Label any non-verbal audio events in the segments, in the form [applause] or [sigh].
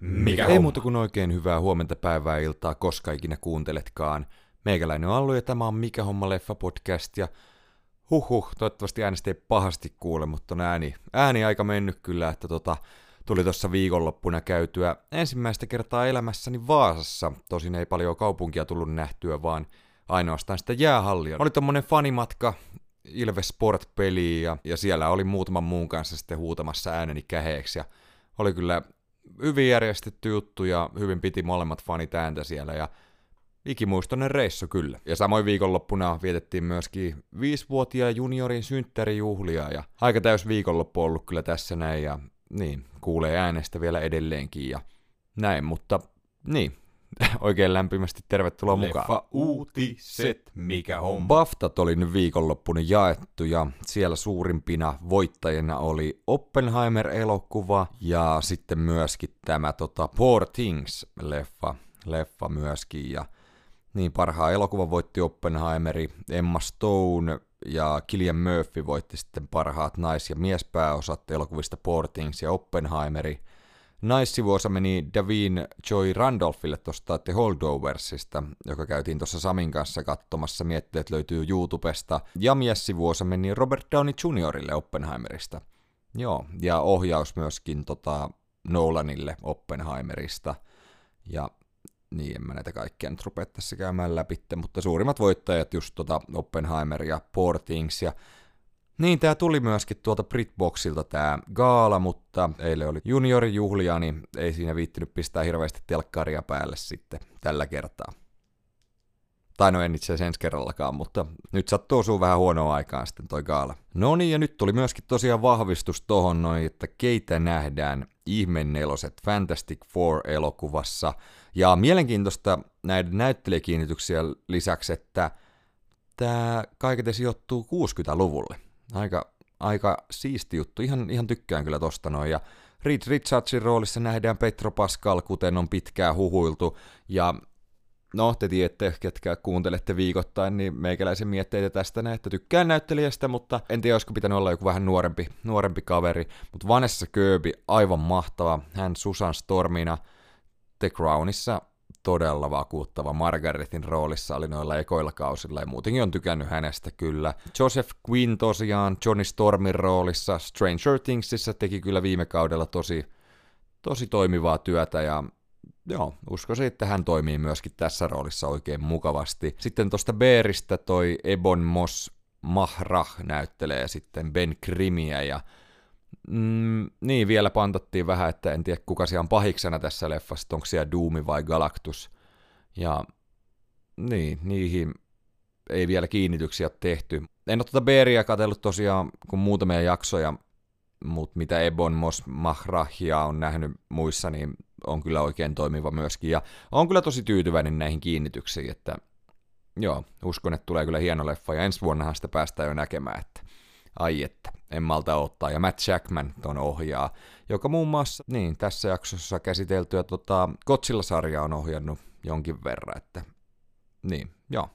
Mikä Ei homma? muuta kuin oikein hyvää huomenta, päivää, iltaa, koska ikinä kuunteletkaan. Meikäläinen on Allu ja tämä on Mikä homma leffa podcast ja huhhuh, toivottavasti äänestä ei pahasti kuule, mutta on ääni, ääni aika mennyt kyllä, että tota, tuli tuossa viikonloppuna käytyä ensimmäistä kertaa elämässäni Vaasassa. Tosin ei paljon kaupunkia tullut nähtyä, vaan ainoastaan sitä jäähallia. Oli tommonen fanimatka Ilves Sport-peliin ja, ja siellä oli muutaman muun kanssa sitten huutamassa ääneni käheeksi ja oli kyllä hyvin järjestetty juttu ja hyvin piti molemmat fanit ääntä siellä ja ikimuistoinen reissu kyllä. Ja samoin viikonloppuna vietettiin myöskin viisivuotiaan juniorin synttärijuhlia ja aika täys viikonloppu ollut kyllä tässä näin ja niin, kuulee äänestä vielä edelleenkin ja näin, mutta niin, [laughs] oikein lämpimästi tervetuloa mukaan. Leffa uutiset. Mikä homma? BAFTat oli nyt viikonloppuna jaettu ja siellä suurimpina voittajina oli Oppenheimer-elokuva ja sitten myöskin tämä tota, Poor Things-leffa leffa myöskin ja niin parhaan elokuvan voitti Oppenheimeri, Emma Stone ja Killian Murphy voitti sitten parhaat nais- ja miespääosat elokuvista Poor Things ja Oppenheimeri. Naissivuosa meni Davin Joy Randolphille tuosta The Holdoversista, joka käytiin tuossa Samin kanssa katsomassa, miettii, että löytyy YouTubesta. Ja miessivuosa meni Robert Downey Jr.ille Oppenheimerista. Joo, ja ohjaus myöskin tota Nolanille Oppenheimerista. Ja niin, en mä näitä kaikkia nyt rupea tässä käymään läpi, mutta suurimmat voittajat just tota Oppenheimer ja Poor Things ja niin, tää tuli myöskin tuolta Britboxilta tää gaala, mutta eilen oli juniorijuhlia, niin ei siinä viittinyt pistää hirveästi telkkaria päälle sitten tällä kertaa. Tai no en itse ensi kerrallakaan, mutta nyt sattuu osuu vähän huonoa aikaan sitten toi gaala. No niin, ja nyt tuli myöskin tosiaan vahvistus tohon noin, että keitä nähdään ihmenneloset Fantastic Four-elokuvassa. Ja mielenkiintoista näiden näyttelijäkiinnityksiä lisäksi, että tämä kaiketi sijoittuu 60-luvulle. Aika, aika siisti juttu, ihan, ihan tykkään kyllä tosta noin. Ja Reed Richardsin roolissa nähdään Petro Pascal, kuten on pitkään huhuiltu, ja No, te tiedätte, ketkä kuuntelette viikoittain, niin meikäläisen mietteitä tästä näin, että tykkään näyttelijästä, mutta en tiedä, olisiko pitänyt olla joku vähän nuorempi, nuorempi kaveri. Mutta Vanessa Kirby, aivan mahtava. Hän Susan Stormina The Crownissa todella vakuuttava. Margaretin roolissa oli noilla ekoilla kausilla ja muutenkin on tykännyt hänestä kyllä. Joseph Quinn tosiaan Johnny Stormin roolissa Stranger Thingsissa teki kyllä viime kaudella tosi, tosi toimivaa työtä ja Joo, uskoisin, että hän toimii myöskin tässä roolissa oikein mukavasti. Sitten tuosta Beeristä toi Ebon Moss Mahrah näyttelee sitten Ben Krimiä ja mm, niin vielä pantattiin vähän, että en tiedä kuka siellä on pahiksena tässä leffassa, onko siellä Doomi vai Galactus. Ja niin, niihin ei vielä kiinnityksiä tehty. En ole tuota Beeria katsellut tosiaan kuin muutamia jaksoja, mutta mitä Ebon Mos Mahrahia on nähnyt muissa, niin on kyllä oikein toimiva myöskin. Ja on kyllä tosi tyytyväinen näihin kiinnityksiin, että joo, uskon, että tulee kyllä hieno leffa. Ja ensi vuonnahan sitä päästään jo näkemään, että ai että, en malta ottaa. Ja Matt Jackman ton ohjaa, joka muun muassa, niin, tässä jaksossa käsiteltyä tota, Godzilla-sarjaa on ohjannut jonkin verran, että niin, joo.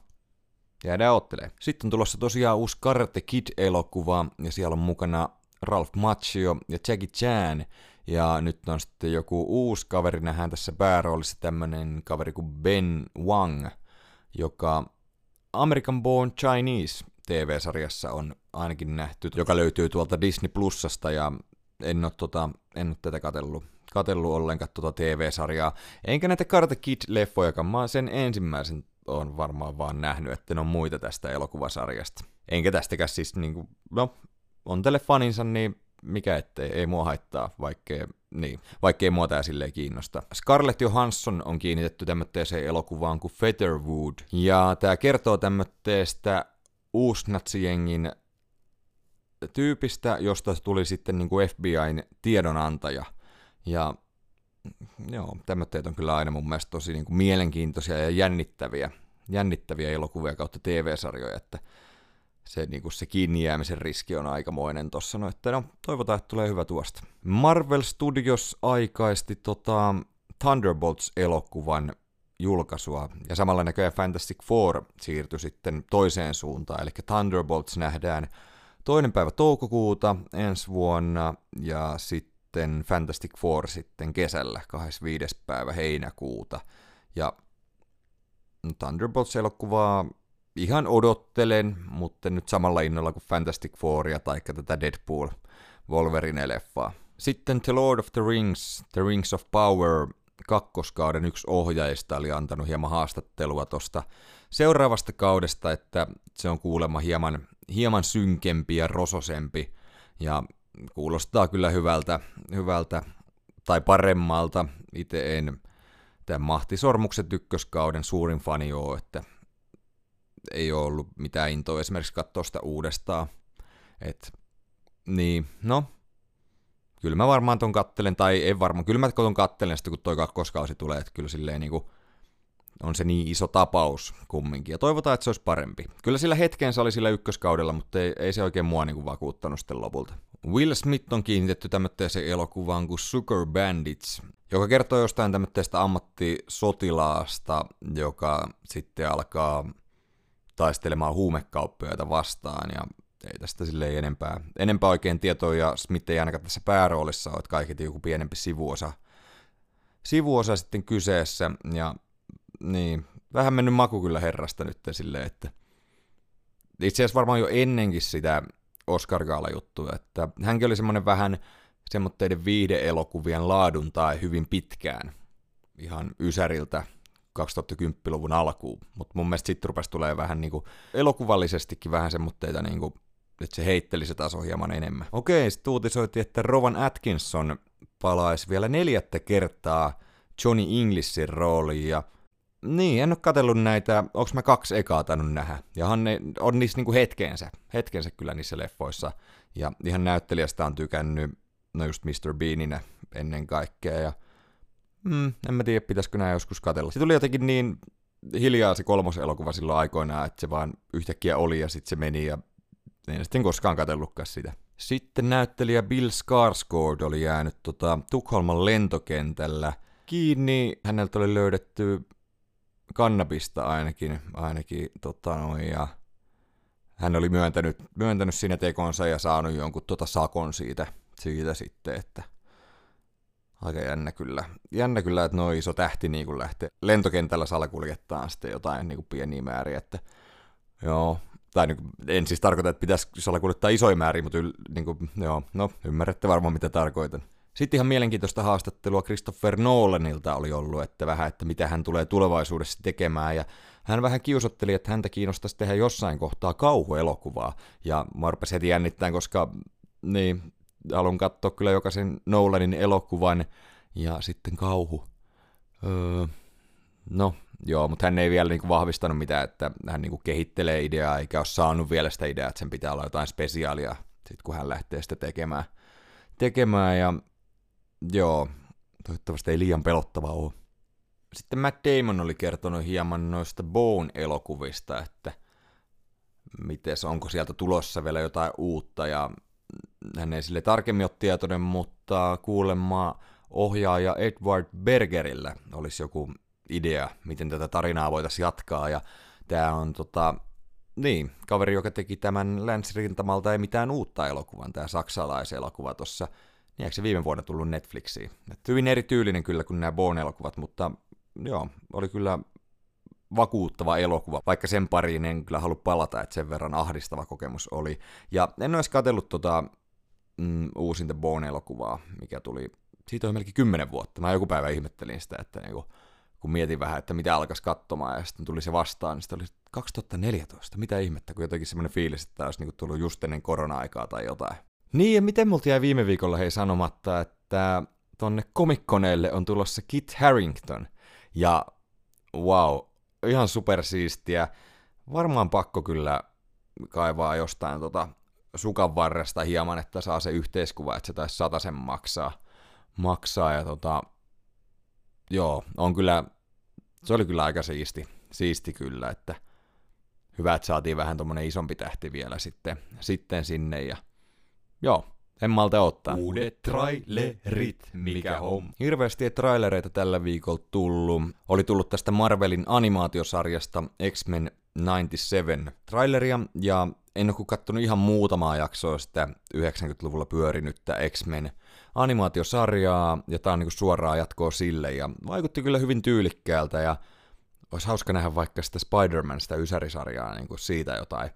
Jäädään ottelee. Sitten on tulossa tosiaan uusi Karate Kid-elokuva, ja siellä on mukana Ralph Macchio ja Jackie Chan, ja nyt on sitten joku uusi kaveri, nähdään tässä pääroolissa tämmönen kaveri kuin Ben Wang, joka American Born Chinese TV-sarjassa on ainakin nähty, joka löytyy tuolta Disney Plusasta, ja en ole, tota, en ole tätä katellut, katellut ollenkaan tuota TV-sarjaa. Enkä näitä Karate Kid-leffoja, mä sen ensimmäisen on varmaan vaan nähnyt, että ne on muita tästä elokuvasarjasta. Enkä tästäkään siis, niinku, no, on tälle faninsa, niin mikä ettei, ei mua haittaa, vaikkei, niin, vaikkei mua tää silleen kiinnosta. Scarlett Johansson on kiinnitetty tämmöiseen elokuvaan kuin Featherwood, ja tää kertoo tämmöistä uusnatsijengin tyypistä, josta tuli sitten niin kuin FBIn tiedonantaja. Ja joo, tämmöitteet on kyllä aina mun mielestä tosi niin kuin mielenkiintoisia ja jännittäviä, jännittäviä elokuvia kautta TV-sarjoja, että se, niin kuin se kiinni jäämisen riski on aikamoinen tossa, no, että no, toivotaan, että tulee hyvä tuosta. Marvel Studios aikaisti tota, Thunderbolts-elokuvan julkaisua, ja samalla näköjään Fantastic Four siirtyi sitten toiseen suuntaan, eli Thunderbolts nähdään toinen päivä toukokuuta ensi vuonna, ja sitten Fantastic Four sitten kesällä 25. päivä heinäkuuta. Ja Thunderbolts-elokuvaa ihan odottelen, mutta nyt samalla innolla kuin Fantastic Fouria tai tätä Deadpool Wolverine-leffaa. Sitten The Lord of the Rings, The Rings of Power, kakkoskauden yksi ohjaajista oli antanut hieman haastattelua tuosta seuraavasta kaudesta, että se on kuulemma hieman, hieman synkempi ja rososempi, ja kuulostaa kyllä hyvältä, hyvältä tai paremmalta. Itse en tämän Mahtisormukset ykköskauden suurin fani ole, että ei ole ollut mitään intoa esimerkiksi katsoa sitä uudestaan. Et, niin, no, kyllä mä varmaan ton kattelen, tai en varmaan, kyllä mä ton kattelen sitten, kun toi kakkoskausi tulee, että kyllä silleen niinku, on se niin iso tapaus kumminkin, ja toivotaan, että se olisi parempi. Kyllä sillä hetken se oli sillä ykköskaudella, mutta ei, ei se oikein mua niinku vakuuttanut sitten lopulta. Will Smith on kiinnitetty tämmöiseen elokuvaan kuin Sugar Bandits, joka kertoo jostain tämmöisestä ammattisotilaasta, joka sitten alkaa taistelemaan huumekauppiaita vastaan, ja ei tästä silleen enempää, enempää oikein tietoa, ja Smith ei ainakaan tässä pääroolissa ole, että kaiketi joku pienempi sivuosa, sivuosa sitten kyseessä, ja niin, vähän mennyt maku kyllä herrasta nyt silleen, että itse asiassa varmaan jo ennenkin sitä Oscar Gaala juttua, että hänkin oli semmoinen vähän semmoitteiden viihdeelokuvien laadun tai hyvin pitkään, ihan Ysäriltä 2010-luvun alkuun, mutta mun mielestä sitten rupesi tulee vähän niinku elokuvallisestikin vähän semmoitteita niinku, että se heitteli se taso hieman enemmän. Okei, sitten uutisoitiin, että Rowan Atkinson palaisi vielä neljättä kertaa Johnny Englishin rooliin ja niin, en ole katsellut näitä, onko mä kaksi ekaa tainnut nähdä. Ja ne on niissä niinku hetkensä, hetkensä kyllä niissä leffoissa. Ja ihan näyttelijästä on tykännyt, no just Mr. Beaninä ennen kaikkea. Ja mm, en mä tiedä, pitäisikö nämä joskus katella. Se tuli jotenkin niin hiljaa se kolmoselokuva silloin aikoinaan, että se vaan yhtäkkiä oli ja sitten se meni ja en sitten koskaan katellutkaan sitä. Sitten näyttelijä Bill Skarsgård oli jäänyt tota, Tukholman lentokentällä kiinni. Häneltä oli löydetty kannabista ainakin, ainakin tota noin, ja hän oli myöntänyt, myöntänyt siinä tekonsa ja saanut jonkun tota sakon siitä, siitä sitten, että aika jännä kyllä. Jännä kyllä, että noin iso tähti niin kuin lähtee lentokentällä salakuljettaa sitten jotain niin kuin pieniä määriä, että joo, tai niin kuin, en siis tarkoita, että pitäisi salakuljettaa isoja määriä, mutta yl, niin kuin, joo, no ymmärrätte varmaan mitä tarkoitan. Sitten ihan mielenkiintoista haastattelua Christopher Nolanilta oli ollut, että vähän, että mitä hän tulee tulevaisuudessa tekemään, ja hän vähän kiusotteli, että häntä kiinnostaisi tehdä jossain kohtaa kauhuelokuvaa, ja mä rupesin heti jännittämään, koska niin, haluan katsoa kyllä jokaisen Nolanin elokuvan, ja sitten kauhu. Öö, no, joo, mutta hän ei vielä niinku vahvistanut mitään, että hän niinku kehittelee ideaa, eikä ole saanut vielä sitä ideaa, että sen pitää olla jotain spesiaalia, sit kun hän lähtee sitä tekemään. tekemään ja Joo, toivottavasti ei liian pelottava ole. Sitten Matt Damon oli kertonut hieman noista Bone-elokuvista, että mites, onko sieltä tulossa vielä jotain uutta, ja hän ei sille tarkemmin ole tietoinen, mutta kuulemma ohjaaja Edward Bergerillä olisi joku idea, miten tätä tarinaa voitaisiin jatkaa, ja tämä on tota, niin, kaveri, joka teki tämän länsirintamalta ei mitään uutta elokuvan, tämä saksalaiselokuva tuossa niin eikö se viime vuonna tullut Netflixiin? Et hyvin erityylinen kyllä kuin nämä Bone-elokuvat, mutta joo, oli kyllä vakuuttava elokuva, vaikka sen pariin en kyllä halua palata, että sen verran ahdistava kokemus oli. Ja en olisi katsellut tota mm, uusinta Bone-elokuvaa, mikä tuli, siitä on melkein kymmenen vuotta. Mä joku päivä ihmettelin sitä, että niinku, kun mietin vähän, että mitä alkaisi katsomaan, ja sitten tuli se vastaan, niin sitten oli 2014, mitä ihmettä, kun jotenkin semmoinen fiilis, että tämä olisi niinku tullut just ennen korona-aikaa tai jotain. Niin, ja miten multa jäi viime viikolla hei sanomatta, että tonne komikkoneelle on tulossa Kit Harrington. Ja wow, ihan supersiistiä. Varmaan pakko kyllä kaivaa jostain tota sukan varresta hieman, että saa se yhteiskuva, että se taisi sen maksaa. maksaa ja tota, joo, on kyllä, se oli kyllä aika siisti, siisti kyllä, että hyvä, että saatiin vähän tuommoinen isompi tähti vielä sitten, sitten sinne ja Joo, en malta ottaa. Uudet trailerit, mikä on. Hirveästi trailereita tällä viikolla tullut. Oli tullut tästä Marvelin animaatiosarjasta X-Men 97 traileria, ja en ole kattonut ihan muutamaa jaksoa sitä 90-luvulla pyörinyttä X-Men animaatiosarjaa, ja tää on niinku suoraa jatkoa sille, ja vaikutti kyllä hyvin tyylikkäältä, ja olisi hauska nähdä vaikka sitä Spider-Man, sitä Ysärisarjaa, niin kuin siitä jotain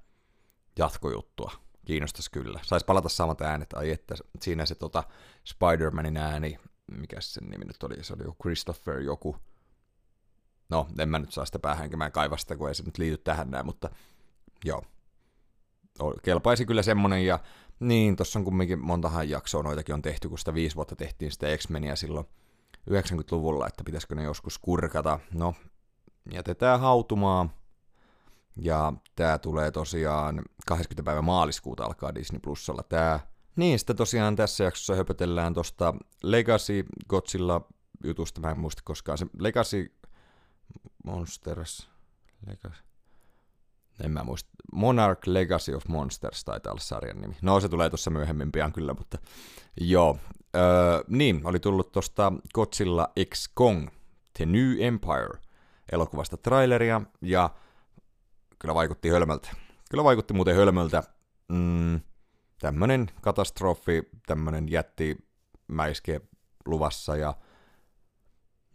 jatkojuttua. Kiinnostaisi kyllä. Saisi palata samat äänet, ai että siinä se tota Spider-Manin ääni, mikä sen nimi nyt oli, se oli joku Christopher joku. No, en mä nyt saa sitä päähän, mä en kaiva sitä, kun ei se nyt liity tähän näin, mutta joo. Kelpaisi kyllä semmonen, ja niin, tossa on kumminkin montahan jaksoa noitakin on tehty, kun sitä viisi vuotta tehtiin sitä X-Meniä silloin 90-luvulla, että pitäisikö ne joskus kurkata. No, jätetään hautumaan. Ja tää tulee tosiaan 20. päivä maaliskuuta alkaa Disney Plusalla tää. Niin, sitten tosiaan tässä jaksossa höpötellään tosta Legacy Godzilla jutusta, mä en muista koskaan se Legacy Monsters, Legacy, en mä muista, Monarch Legacy of Monsters taitaa olla sarjan nimi. No se tulee tuossa myöhemmin pian kyllä, mutta joo. Öö, niin, oli tullut tosta Godzilla X Kong, The New Empire – elokuvasta traileria, ja kyllä vaikutti hölmöltä. Kyllä vaikutti muuten hölmöltä. Mm, tämmönen katastrofi, tämmönen jättimäiske luvassa, ja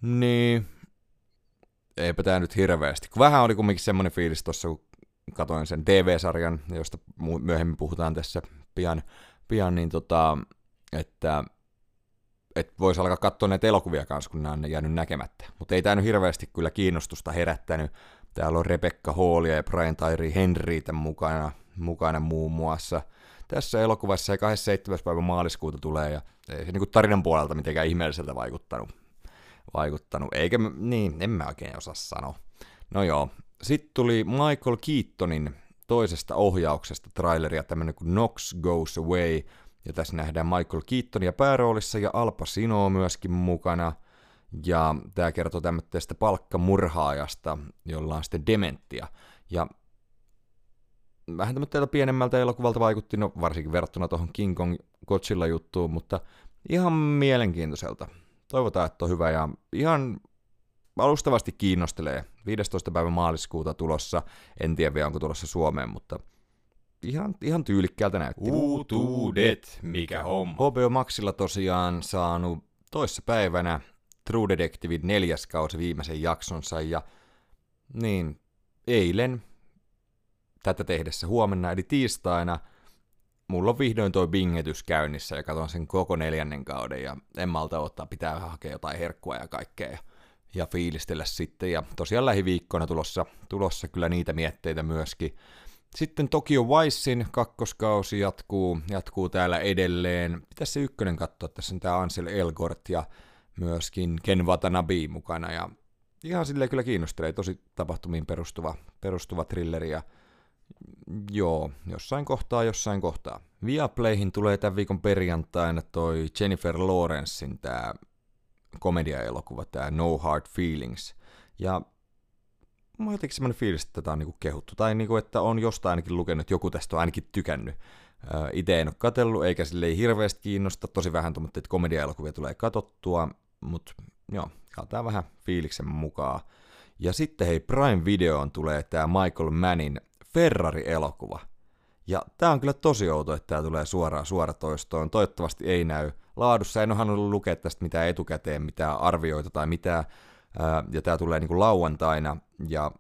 niin, eipä tää nyt hirveästi. Vähän oli kumminkin semmonen fiilis tuossa, kun katoin sen TV-sarjan, josta myöhemmin puhutaan tässä pian, pian niin tota, että että voisi alkaa katsoa näitä elokuvia kanssa, kun nämä on jäänyt näkemättä. Mutta ei tämä nyt hirveästi kyllä kiinnostusta herättänyt. Täällä on Rebecca Hallia ja Brian Tyree Henrytä mukana, mukana muun muassa. Tässä elokuvassa se 27. päivä maaliskuuta tulee ja ei se niin tarinan puolelta mitenkään ihmeelliseltä vaikuttanut. vaikuttanut. Eikä, niin, en mä oikein osaa sanoa. No joo, sitten tuli Michael Keatonin toisesta ohjauksesta traileria, tämmönen kuin Knox Goes Away, ja tässä nähdään Michael Keatonia pääroolissa ja Al Pacino myöskin mukana. Ja tämä kertoo tämmöistä palkkamurhaajasta, jolla on sitten dementia. Ja vähän tämmöistä pienemmältä elokuvalta vaikutti, no varsinkin verrattuna tuohon King Kong Godzilla-juttuun, mutta ihan mielenkiintoiselta. Toivotaan, että on hyvä ja ihan alustavasti kiinnostelee. 15. päivä maaliskuuta tulossa, en tiedä vielä onko tulossa Suomeen, mutta ihan, ihan tyylikkäältä näytti. Uutuudet, mikä homma. HBO Maxilla tosiaan saanut toissa päivänä True Detective neljäs kausi viimeisen jaksonsa ja niin eilen tätä tehdessä huomenna eli tiistaina mulla on vihdoin toi bingetys käynnissä ja katson sen koko neljännen kauden ja en malta ottaa, pitää hakea jotain herkkua ja kaikkea ja, ja fiilistellä sitten ja tosiaan lähiviikkoina tulossa, tulossa kyllä niitä mietteitä myöskin. Sitten Tokyo Vicein kakkoskausi jatkuu, jatkuu täällä edelleen. Pitäisi se ykkönen katsoa, tässä on tämä Ansel Elgort ja myöskin Ken Watanabe mukana. Ja ihan silleen kyllä kiinnostelee, tosi tapahtumiin perustuva, perustuva thrilleri. Ja joo, jossain kohtaa, jossain kohtaa. Viaplayhin tulee tämän viikon perjantaina toi Jennifer Lawrencein tämä komediaelokuva, tämä No Hard Feelings. Ja on jotenkin semmoinen fiilis, että tätä on niinku kehuttu, tai niinku, että on jostain ainakin lukenut, että joku tästä on ainakin tykännyt. Itse en ole katsellut, eikä sille ei hirveästi kiinnosta, tosi vähän tuommoista, että komedia-elokuvia tulee katottua, mutta joo, katsotaan vähän fiiliksen mukaan. Ja sitten hei, Prime Videoon tulee tämä Michael Mannin Ferrari-elokuva. Ja tää on kyllä tosi outo, että tää tulee suoraan suoratoistoon. Toivottavasti ei näy laadussa. En ole halunnut lukea tästä mitään etukäteen, mitään arvioita tai mitään ja tämä tulee niin kuin lauantaina, ja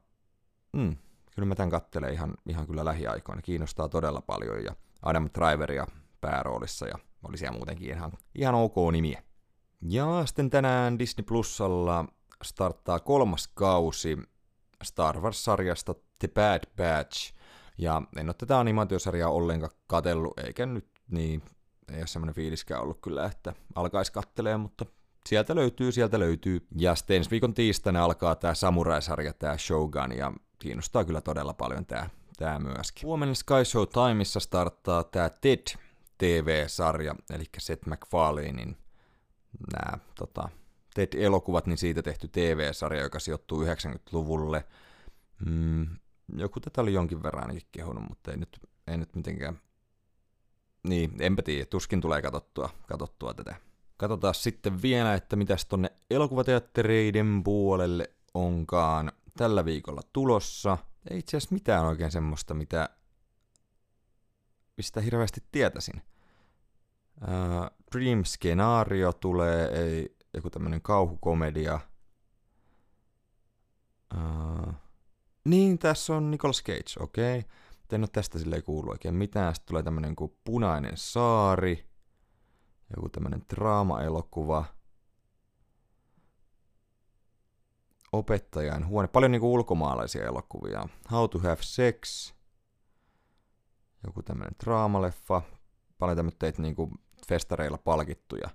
mm, kyllä mä tämän kattelen ihan, ihan kyllä lähiaikoina. Kiinnostaa todella paljon, ja Adam Driveria pääroolissa, ja oli siellä muutenkin ihan, ihan ok nimiä. Ja sitten tänään Disney Plusalla starttaa kolmas kausi Star Wars-sarjasta The Bad Batch, ja en ole tätä animaatiosarjaa ollenkaan katellut, eikä nyt niin, ei ole semmoinen fiiliskään ollut kyllä, että alkaisi kattelee, mutta sieltä löytyy, sieltä löytyy. Ja sitten ensi viikon tiistaina alkaa tämä samurai-sarja, tämä Shogun, ja kiinnostaa kyllä todella paljon tämä, tämä myöskin. Huomenna Sky Show Timeissa starttaa tämä TED TV-sarja, eli Seth MacFarlanein nämä tota, TED-elokuvat, niin siitä tehty TV-sarja, joka sijoittuu 90-luvulle. Mm, joku tätä oli jonkin verran ainakin kehunut, mutta ei nyt, ei nyt mitenkään... Niin, enpä tiedä, tuskin tulee katsottua, katsottua tätä Katsotaan sitten vielä, että mitäs tonne elokuvateattereiden puolelle onkaan tällä viikolla tulossa. Ei itse asiassa mitään oikein semmoista, mitä, mistä hirveästi tietäisin. Dream Scenario tulee, ei, joku tämmönen kauhukomedia. Uh, niin, tässä on Nicolas Cage, okei. Okay. En ole tästä silleen kuullut oikein mitään. Sitten tulee tämmönen kuin Punainen saari. Joku tämmönen draama-elokuva. Opettajan huone. Paljon niinku ulkomaalaisia elokuvia. How to have sex. Joku tämmönen draamaleffa. Paljon tämmöitä niinku festareilla palkittuja.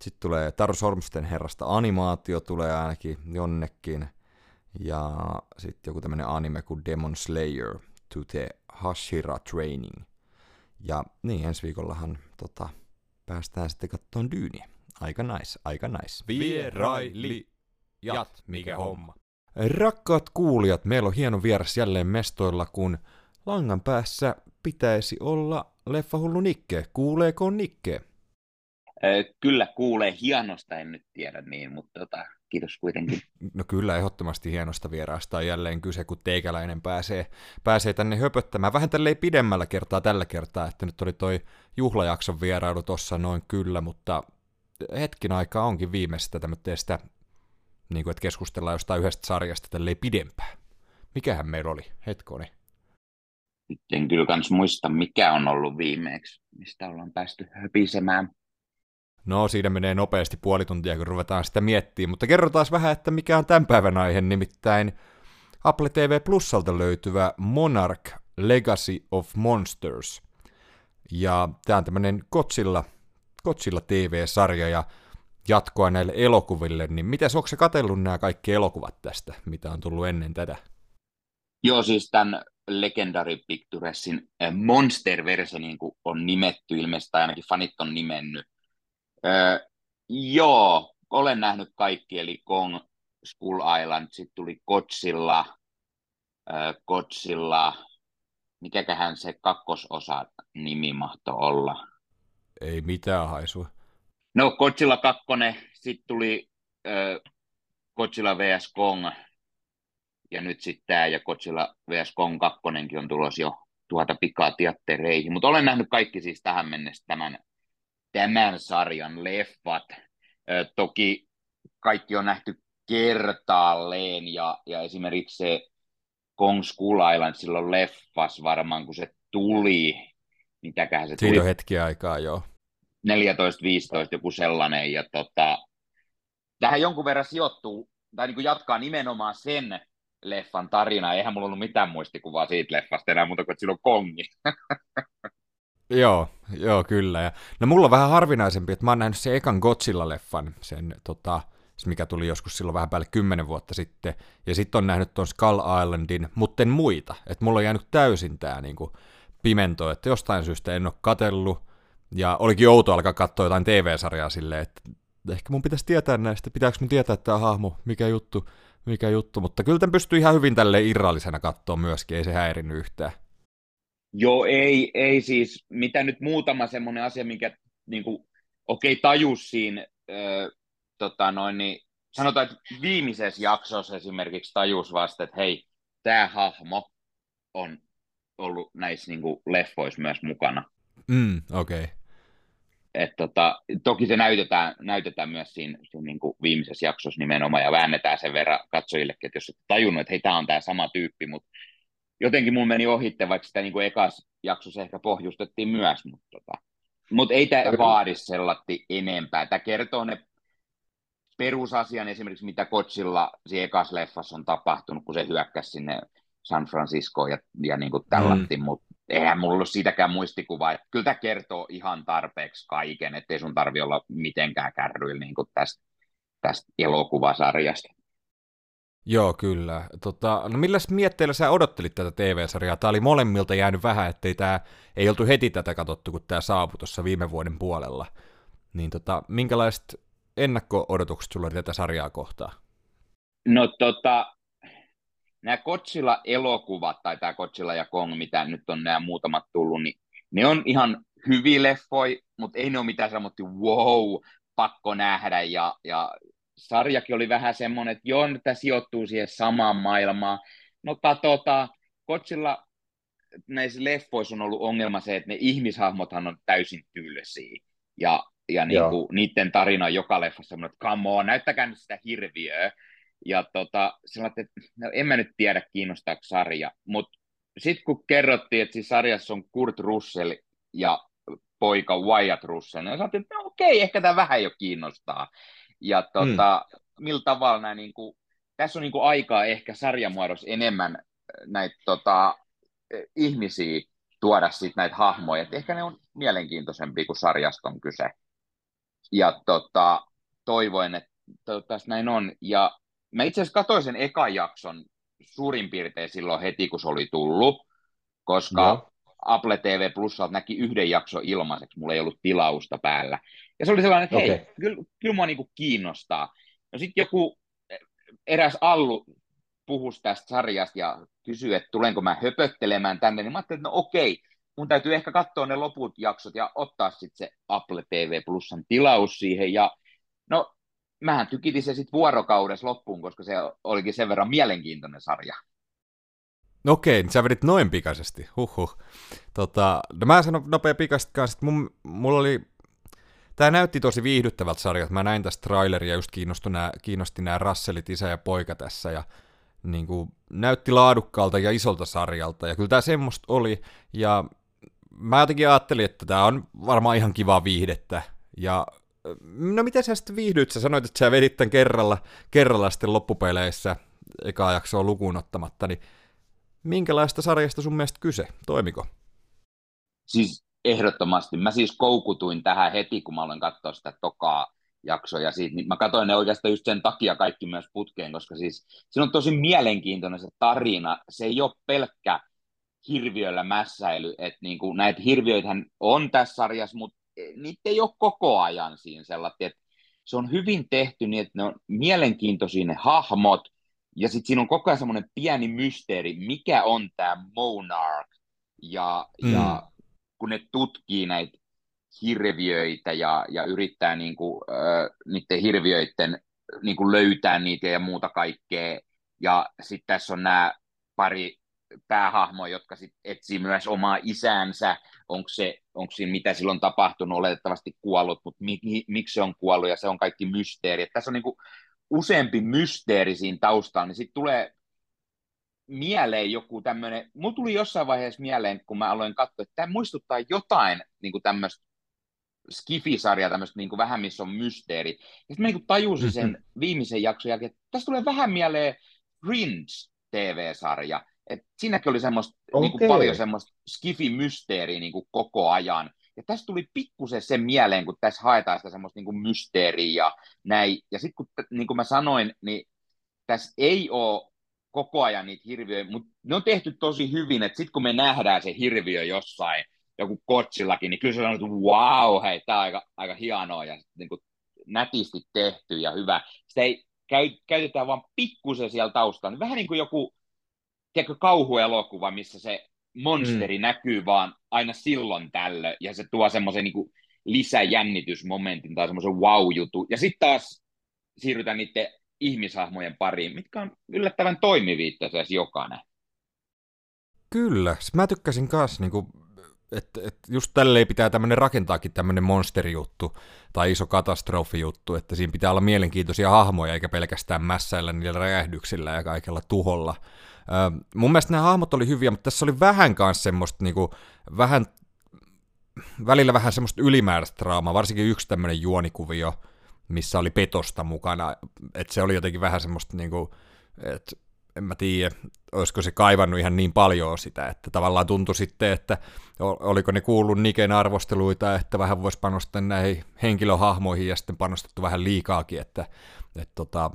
Sitten tulee Taru Sormusten herrasta animaatio tulee ainakin jonnekin. Ja sitten joku tämmönen anime kuin Demon Slayer to the Hashira Training. Ja niin, ensi viikollahan tota, päästään sitten kattoon dyyniä. Aika nice, aika nice. Vieraili. Jat, mikä homma. Rakkaat kuulijat, meillä on hieno vieras jälleen mestoilla, kun langan päässä pitäisi olla leffahullu Nikke. Kuuleeko Nikke? Kyllä kuulee hienosta, en nyt tiedä niin, mutta tota, kiitos kuitenkin. No kyllä, ehdottomasti hienosta vieraasta on jälleen kyse, kun teikäläinen pääsee, pääsee tänne höpöttämään. Vähän tälleen pidemmällä kertaa tällä kertaa, että nyt oli toi juhlajakson vierailu tossa noin kyllä, mutta hetkin aikaa onkin viimeistä tämmöistä, niin kuin, että keskustellaan jostain yhdestä sarjasta tälleen pidempään. Mikähän meillä oli, hetkoni? Nyt en kyllä kans muista, mikä on ollut viimeeksi, mistä ollaan päästy höpisemään. No, siinä menee nopeasti puoli tuntia, kun ruvetaan sitä miettimään, mutta kerrotaan vähän, että mikä on tämän päivän aihe, nimittäin Apple TV Plusalta löytyvä Monarch Legacy of Monsters. Ja tämä on tämmöinen Kotsilla, Kotsilla TV-sarja ja jatkoa näille elokuville, niin miten onko se katsellut nämä kaikki elokuvat tästä, mitä on tullut ennen tätä? Joo, siis tämän Legendary Picturesin eh, Monster-versio niin kuin on nimetty ilmeisesti, ainakin fanit on nimennyt. Öö, joo, olen nähnyt kaikki, eli Kong, Skull Island, sitten tuli Godzilla, öö, Godzilla, mikäköhän se kakkososa nimi mahtoi olla? Ei mitään haisua. No Godzilla 2, sitten tuli öö, Godzilla vs. Kong, ja nyt sitten tämä ja Godzilla vs. Kong 2 on tulossa jo tuota pikaa teattereihin, mutta olen nähnyt kaikki siis tähän mennessä tämän tämän sarjan leffat. Toki kaikki on nähty kertaalleen ja, ja esimerkiksi se Kong Skull Island silloin leffas varmaan, kun se tuli, mitäköhän se Siitä tuli? hetki aikaa, joo. 14-15 joku sellainen, ja tota, tähän jonkun verran sijoittuu, tai niin kuin jatkaa nimenomaan sen leffan tarinaa. Eihän mulla ollut mitään muistikuvaa siitä leffasta enää muuta kuin, että sillä on kongi. [laughs] Joo, joo kyllä. Ja, no mulla on vähän harvinaisempi, että mä oon nähnyt sen ekan Godzilla-leffan, sen tota, mikä tuli joskus silloin vähän päälle kymmenen vuotta sitten, ja sitten on nähnyt tuon Skull Islandin, mutta en muita. Että mulla on jäänyt täysin tää niinku pimento, että jostain syystä en ole katellut, ja olikin outo alkaa katsoa jotain TV-sarjaa silleen, että ehkä mun pitäisi tietää näistä, pitääkö mun tietää tämä hahmo, mikä juttu, mikä juttu, mutta kyllä tämän pystyy ihan hyvin tälle irrallisena katsoa myöskin, ei se häirinyt yhtään. Joo, ei, ei siis, mitä nyt muutama semmoinen asia, minkä niin kuin, okei, okay, tajus siinä, ö, tota noin, niin sanotaan, että viimeisessä jaksossa esimerkiksi tajus vasta, että hei, tämä hahmo on ollut näissä niin kuin, leffoissa myös mukana. Mm, okei. Okay. Et, tota, toki se näytetään, näytetään myös siinä, siinä niin kuin viimeisessä jaksossa nimenomaan ja väännetään sen verran katsojillekin, että jos et tajunnut, että hei, tämä on tämä sama tyyppi, mutta jotenkin mun meni ohitte, vaikka sitä niin kuin ekas jaksossa ehkä pohjustettiin myös, mutta tota, mut ei tämä vaadi sellatti enempää. Tämä kertoo ne perusasian esimerkiksi, mitä Kotsilla siinä ekas leffassa on tapahtunut, kun se hyökkäsi sinne San Franciscoon ja, ja niin kuin tällatti, mm. mutta eihän mulla ollut siitäkään muistikuvaa. Että kyllä tämä kertoo ihan tarpeeksi kaiken, ettei sun tarvi olla mitenkään kärryillä niin kuin tästä, tästä elokuvasarjasta. Joo, kyllä. Tota, no milläs mietteillä sä odottelit tätä TV-sarjaa? Tämä oli molemmilta jäänyt vähän, ettei tämä, ei oltu heti tätä katsottu, kun tämä saapui tuossa viime vuoden puolella. Niin tota, minkälaiset ennakko-odotukset sulla oli tätä sarjaa kohtaan? No tota, nämä Kotsilla elokuvat, tai tämä Kotsilla ja Kong, mitä nyt on nämä muutamat tullut, niin ne on ihan hyviä leffoi, mutta ei ne ole mitään semmoista wow, pakko nähdä, ja, ja sarjakin oli vähän semmoinen, että joo, tämä sijoittuu siihen samaan maailmaan. No katsotaan, Kotsilla näissä leffoissa on ollut ongelma se, että ne ihmishahmothan on täysin tylsiä. ja, ja niin kuin, niiden tarina on joka leffassa semmoinen, että come on, näyttäkää nyt sitä hirviöä. Ja tota, että no, en mä nyt tiedä kiinnostaako sarja, mutta sitten kun kerrottiin, että siis sarjassa on Kurt Russell ja poika Wyatt Russell, niin sanottiin, että no okei, ehkä tämä vähän jo kiinnostaa. Ja tota, mm. millä tavalla nämä, niin kuin, tässä on niin kuin aikaa ehkä sarjamuodossa enemmän näitä tota, ihmisiä tuoda sitten näitä hahmoja, että ehkä ne on mielenkiintoisempia kuin sarjasta on kyse. Ja tota, toivoin, että toivottavasti näin on. Ja mä itse asiassa katsoin sen ekan jakson suurin piirtein silloin heti, kun se oli tullut, koska no. Apple TV Plusalta näki yhden jakson ilmaiseksi, mulla ei ollut tilausta päällä. Ja se oli sellainen, että okay. hei, kyllä, kyllä mua niinku kiinnostaa. No sitten joku eräs Allu puhuisi tästä sarjasta ja kysyi, että tulenko mä höpöttelemään tänne, niin mä ajattelin, että no okei, mun täytyy ehkä katsoa ne loput jaksot ja ottaa sitten se Apple TV Plusan tilaus siihen. Ja no, mähän tykitin se sitten vuorokaudessa loppuun, koska se olikin sen verran mielenkiintoinen sarja. No okei, niin sä vedit noin pikaisesti, huhhuh. Tota, no mä sanon nopea pikaisesti kanssa, että mun, mulla oli, tää näytti tosi viihdyttävältä sarjalta, mä näin tästä traileria, just nämä, kiinnosti nämä Russellit, isä ja poika tässä, ja niin kuin, näytti laadukkaalta ja isolta sarjalta, ja kyllä tämä semmoista oli, ja mä jotenkin ajattelin, että tämä on varmaan ihan kiva viihdettä, ja no miten sä sitten viihdyit? Sä sanoit, että sä vedit tämän kerralla, kerralla sitten loppupeleissä, eka jaksoa lukuun ottamatta, niin minkälaista sarjasta sun mielestä kyse? Toimiko? Siis ehdottomasti. Mä siis koukutuin tähän heti, kun mä aloin katsoa sitä tokaa jaksoja siitä, niin mä katsoin ne oikeastaan just sen takia kaikki myös putkeen, koska siis se on tosi mielenkiintoinen se tarina. Se ei ole pelkkä hirviöllä mässäily, että niinku, näitä hirviöitähän on tässä sarjassa, mutta niitä ei ole koko ajan siinä että se on hyvin tehty niin, että ne on mielenkiintoisia ne hahmot, ja sitten siinä on koko ajan semmoinen pieni mysteeri, mikä on tämä Monarch, ja, mm. ja kun ne tutkii näitä hirviöitä ja, ja yrittää niinku, äh, niiden hirviöiden niinku löytää niitä ja muuta kaikkea, ja sitten tässä on nämä pari päähahmoa, jotka sit etsii myös omaa isäänsä, onko se, onko siinä mitä silloin tapahtunut, oletettavasti kuollut, mutta mi, mi, miksi se on kuollut, ja se on kaikki mysteeri. Et tässä on niinku useampi mysteeri siinä taustalla, niin sitten tulee mieleen joku tämmöinen, mulla tuli jossain vaiheessa mieleen, kun mä aloin katsoa, että tämä muistuttaa jotain niin tämmöistä Skifi-sarja, tämmöistä niin vähän missä on mysteeri. Ja sitten mä niin tajusin sen mm-hmm. viimeisen jakson jälkeen, että tässä tulee vähän mieleen Fringe TV-sarja. Et siinäkin oli semmoista, okay. niin kuin paljon semmoista skifi-mysteeriä niin kuin koko ajan. Ja tässä tuli pikkusen sen mieleen, kun tässä haetaan sitä semmoista niin mysteeriä ja näin. Ja sitten kun, niin kuin mä sanoin, niin tässä ei ole koko ajan niitä hirviöitä, mutta ne on tehty tosi hyvin, että sitten kun me nähdään se hirviö jossain, joku kotsillakin, niin kyllä se on, että wow, hei, tämä on aika, aika hienoa ja niin kuin nätisti tehty ja hyvä. Sitä ei käy, käytetään vaan pikkusen siellä taustalla. Vähän niin kuin joku tiedätkö, kauhuelokuva, missä se monsteri mm. näkyy vaan aina silloin tällöin, ja se tuo semmoisen niin lisäjännitysmomentin tai semmoisen wow-jutu. Ja sitten taas siirrytään niiden ihmishahmojen pariin, mitkä on yllättävän toimivia tässä jokainen. Kyllä, mä tykkäsin kanssa, niin että et just tälleen pitää tämmöinen rakentaakin tämmöinen monsterijuttu tai iso katastrofijuttu, että siinä pitää olla mielenkiintoisia hahmoja eikä pelkästään mässäillä niillä räjähdyksillä ja kaikella tuholla. Ö, mun mielestä nämä hahmot oli hyviä, mutta tässä oli vähän kanssa semmoista niinku, vähän, välillä vähän semmoista ylimääräistä draamaa, varsinkin yksi tämmöinen juonikuvio, missä oli petosta mukana, että se oli jotenkin vähän semmoista niinku, että en mä tiedä, olisiko se kaivannut ihan niin paljon sitä, että tavallaan tuntui sitten, että oliko ne kuullut Niken arvosteluita, että vähän voisi panostaa näihin henkilöhahmoihin ja sitten panostettu vähän liikaakin, että, että tota,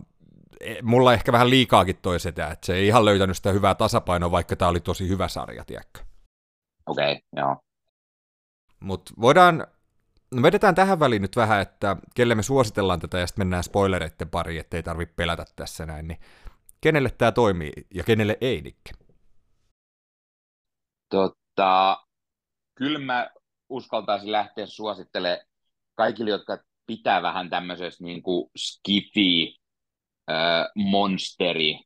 e, mulla ehkä vähän liikaakin toi sitä, että se ei ihan löytänyt sitä hyvää tasapainoa, vaikka tämä oli tosi hyvä sarja, tiedätkö? Okei, okay, joo. Mutta voidaan, no vedetään tähän väliin nyt vähän, että kelle me suositellaan tätä ja sitten mennään spoilereiden pariin, ettei tarvitse pelätä tässä näin, niin kenelle tämä toimii ja kenelle ei, Nikke? Tota, kyllä mä uskaltaisin lähteä suosittelemaan kaikille, jotka pitää vähän tämmöisestä niin kuin skifi, äh, monsteri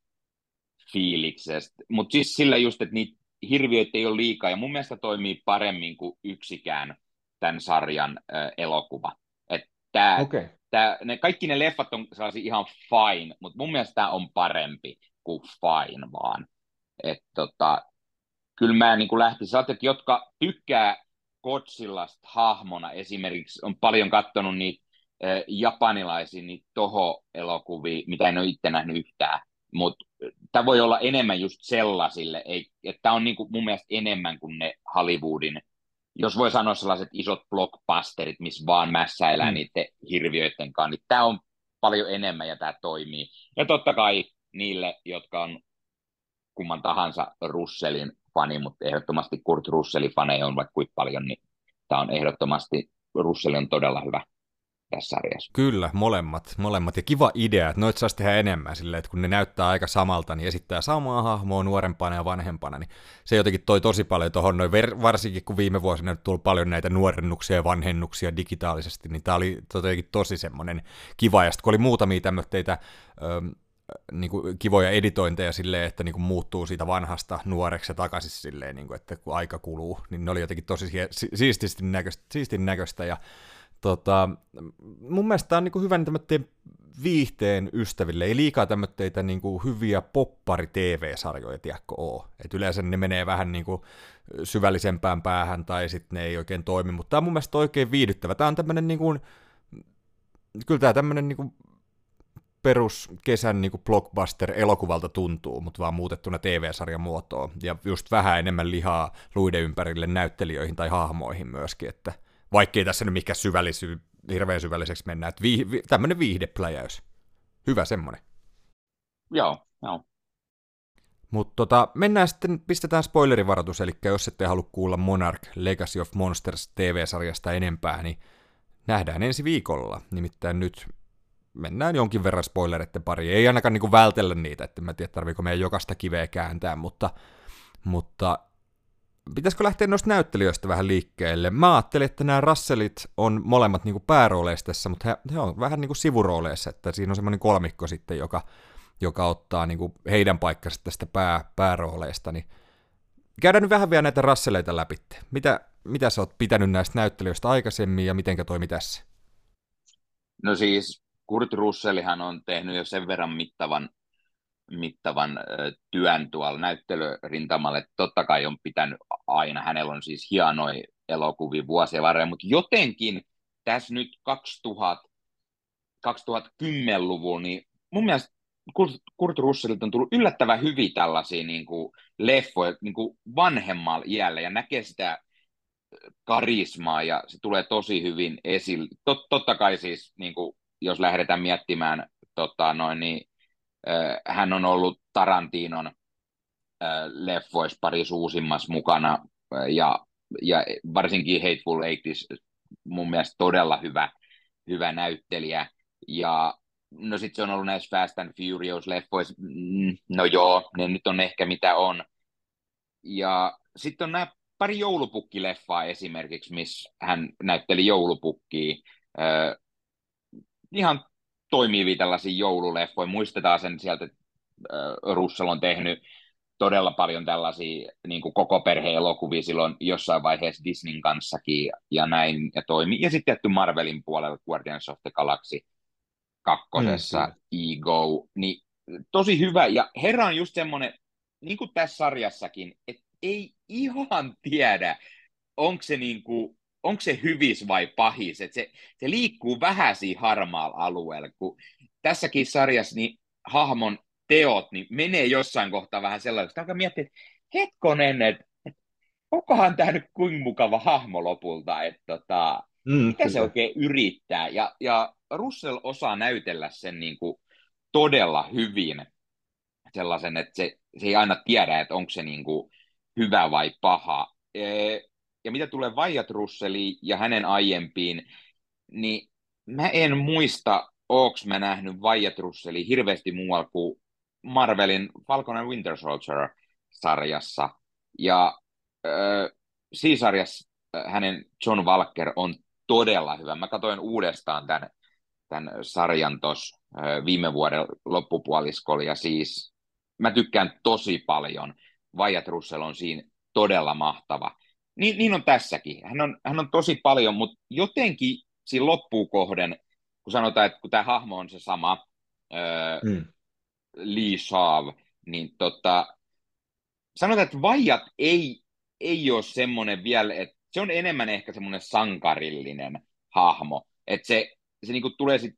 fiiliksestä. Mutta siis sillä just, että niitä hirviöitä ei ole liikaa, ja mun mielestä toimii paremmin kuin yksikään tämän sarjan äh, elokuva. Tää, okay. Tää, ne, kaikki ne leffat on sellaisia ihan fine, mutta mun mielestä tämä on parempi kuin fine vaan. Et, tota, kyllä mä niin lähtisin, että jotka tykkää Godzillasta hahmona esimerkiksi, on paljon katsonut niitä äh, japanilaisia niitä toho-elokuvia, mitä en ole itse nähnyt yhtään, mutta tämä voi olla enemmän just sellaisille, että tämä on niin kuin mun mielestä enemmän kuin ne Hollywoodin jos voi sanoa sellaiset isot blockbusterit, missä vaan mässäillään mm. niiden hirviöiden kanssa, niin tämä on paljon enemmän ja tämä toimii. Ja totta kai niille, jotka on kumman tahansa Russellin fani, mutta ehdottomasti Kurt Russellin faneja on vaikka kuinka paljon, niin tämä on ehdottomasti, Russell on todella hyvä tässä sarjassa. Kyllä, molemmat, molemmat. Ja kiva idea, että noit saisi tehdä enemmän silleen, että kun ne näyttää aika samalta, niin esittää samaa hahmoa nuorempana ja vanhempana, niin se jotenkin toi tosi paljon tuohon, noin varsinkin kun viime vuosina nyt tullut paljon näitä nuorennuksia ja vanhennuksia digitaalisesti, niin tämä oli jotenkin tosi semmoinen kiva, ja sitten kun oli muutamia tämmöitä niin kuin kivoja editointeja silleen, että niin kuin muuttuu siitä vanhasta nuoreksi ja takaisin silleen, niin kuin, että kun aika kuluu, niin ne oli jotenkin tosi siististi näköistä, siistin näköistä ja tota, mun mielestä tämä on niin hyvä tämmöiden viihteen ystäville, ei liikaa tämmöitä niin hyviä poppari-TV-sarjoja, tiedätkö, oo. Et yleensä ne menee vähän niin kuin syvällisempään päähän tai sitten ne ei oikein toimi, mutta tämä on mun mielestä oikein viihdyttävä. Tämä on tämmöinen niin kuin, kyllä tämä tämmöinen niin kuin perus kesän niin kuin blockbuster-elokuvalta tuntuu, mutta vaan muutettuna TV-sarjan muotoon. Ja just vähän enemmän lihaa luiden ympärille näyttelijöihin tai hahmoihin myöskin, että – vaikkei tässä nyt mikään syvällisy, hirveän syvälliseksi mennä, että vi, vi, tämmöinen viihdepläjäys. Hyvä semmoinen. Joo, joo. Mutta tota, mennään sitten, pistetään spoilerivaroitus, eli jos ette halua kuulla Monarch Legacy of Monsters TV-sarjasta enempää, niin nähdään ensi viikolla. Nimittäin nyt mennään jonkin verran spoilereiden pari. Ei ainakaan niinku vältellä niitä, että mä tiedä tarviiko meidän jokaista kiveä kääntää, mutta, mutta pitäisikö lähteä noista näyttelijöistä vähän liikkeelle? Mä ajattelin, että nämä Russellit on molemmat niin päärooleissa tässä, mutta he, he on vähän niin sivurooleissa, että siinä on semmoinen kolmikko sitten, joka, joka ottaa niin kuin heidän paikkansa tästä pää, päärooleista, niin käydään nyt vähän vielä näitä Russelleita läpi. Mitä, mitä sä oot pitänyt näistä näyttelijöistä aikaisemmin ja mitenkä toimi tässä? No siis Kurt Russellihan on tehnyt jo sen verran mittavan mittavan työn tuolla näyttelyrintamalla. Totta kai on pitänyt aina, hänellä on siis hienoja elokuvia vuosien varrella, mutta jotenkin tässä nyt 2000, 2010-luvulla, niin mun mielestä Kurt Russellilta on tullut yllättävän hyvin tällaisia niin kuin leffoja niin kuin vanhemmalla iällä ja näkee sitä karismaa ja se tulee tosi hyvin esille. Tot, totta kai siis, niin kuin, jos lähdetään miettimään tota, noin, niin hän on ollut Tarantinon leffoissa pari uusimmassa mukana ja, ja varsinkin Hateful Eighties mun mielestä todella hyvä, hyvä näyttelijä. Ja no sitten se on ollut näissä Fast and Furious-leffoissa, mm, no joo, ne nyt on ehkä mitä on. Ja sitten on nämä pari joulupukkileffaa esimerkiksi, missä hän näytteli joulupukkia. Äh, ihan toimivia tällaisia joululeffoja. Muistetaan sen sieltä, että Russell on tehnyt todella paljon tällaisia niin kuin koko perheen elokuvia silloin jossain vaiheessa Disneyn kanssakin ja näin ja toimi. Ja sitten tietty Marvelin puolella Guardians of the Galaxy kakkosessa, mm, Ego, niin tosi hyvä. Ja herra on just semmoinen, niin kuin tässä sarjassakin, että ei ihan tiedä, onko se niin kuin onko se hyvis vai pahis, että se, se liikkuu vähän siinä harmaalla alueella, kun tässäkin sarjassa niin hahmon teot niin menee jossain kohtaa vähän sellaista, että miettiä, että hetkonen, että, onkohan tämä nyt kuin mukava hahmo lopulta, että tota, mm, mitä kyllä. se oikein yrittää, ja, ja Russell osaa näytellä sen niin kuin todella hyvin, sellaisen, että se, se ei aina tiedä, että onko se niin kuin hyvä vai paha. Ja mitä tulee Vajat Russeliin ja hänen aiempiin, niin mä en muista, onks mä nähnyt Vajat Russellia hirveästi muualla kuin Marvelin Falcon and Winter Soldier-sarjassa. Ja äh, siinä sarjassa äh, hänen John Walker on todella hyvä. Mä katsoin uudestaan tämän, tämän sarjan tuossa äh, viime vuoden loppupuoliskolla, ja siis mä tykkään tosi paljon. Vajat Russell on siinä todella mahtava niin, niin on tässäkin. Hän on, hän on tosi paljon, mutta jotenkin siinä loppuun kohden, kun sanotaan, että kun tämä hahmo on se sama, öö, mm. Lee Shaw, niin tota, sanotaan, että Vajat ei, ei ole semmoinen vielä, että se on enemmän ehkä semmoinen sankarillinen hahmo, että se, se niinku tulee sit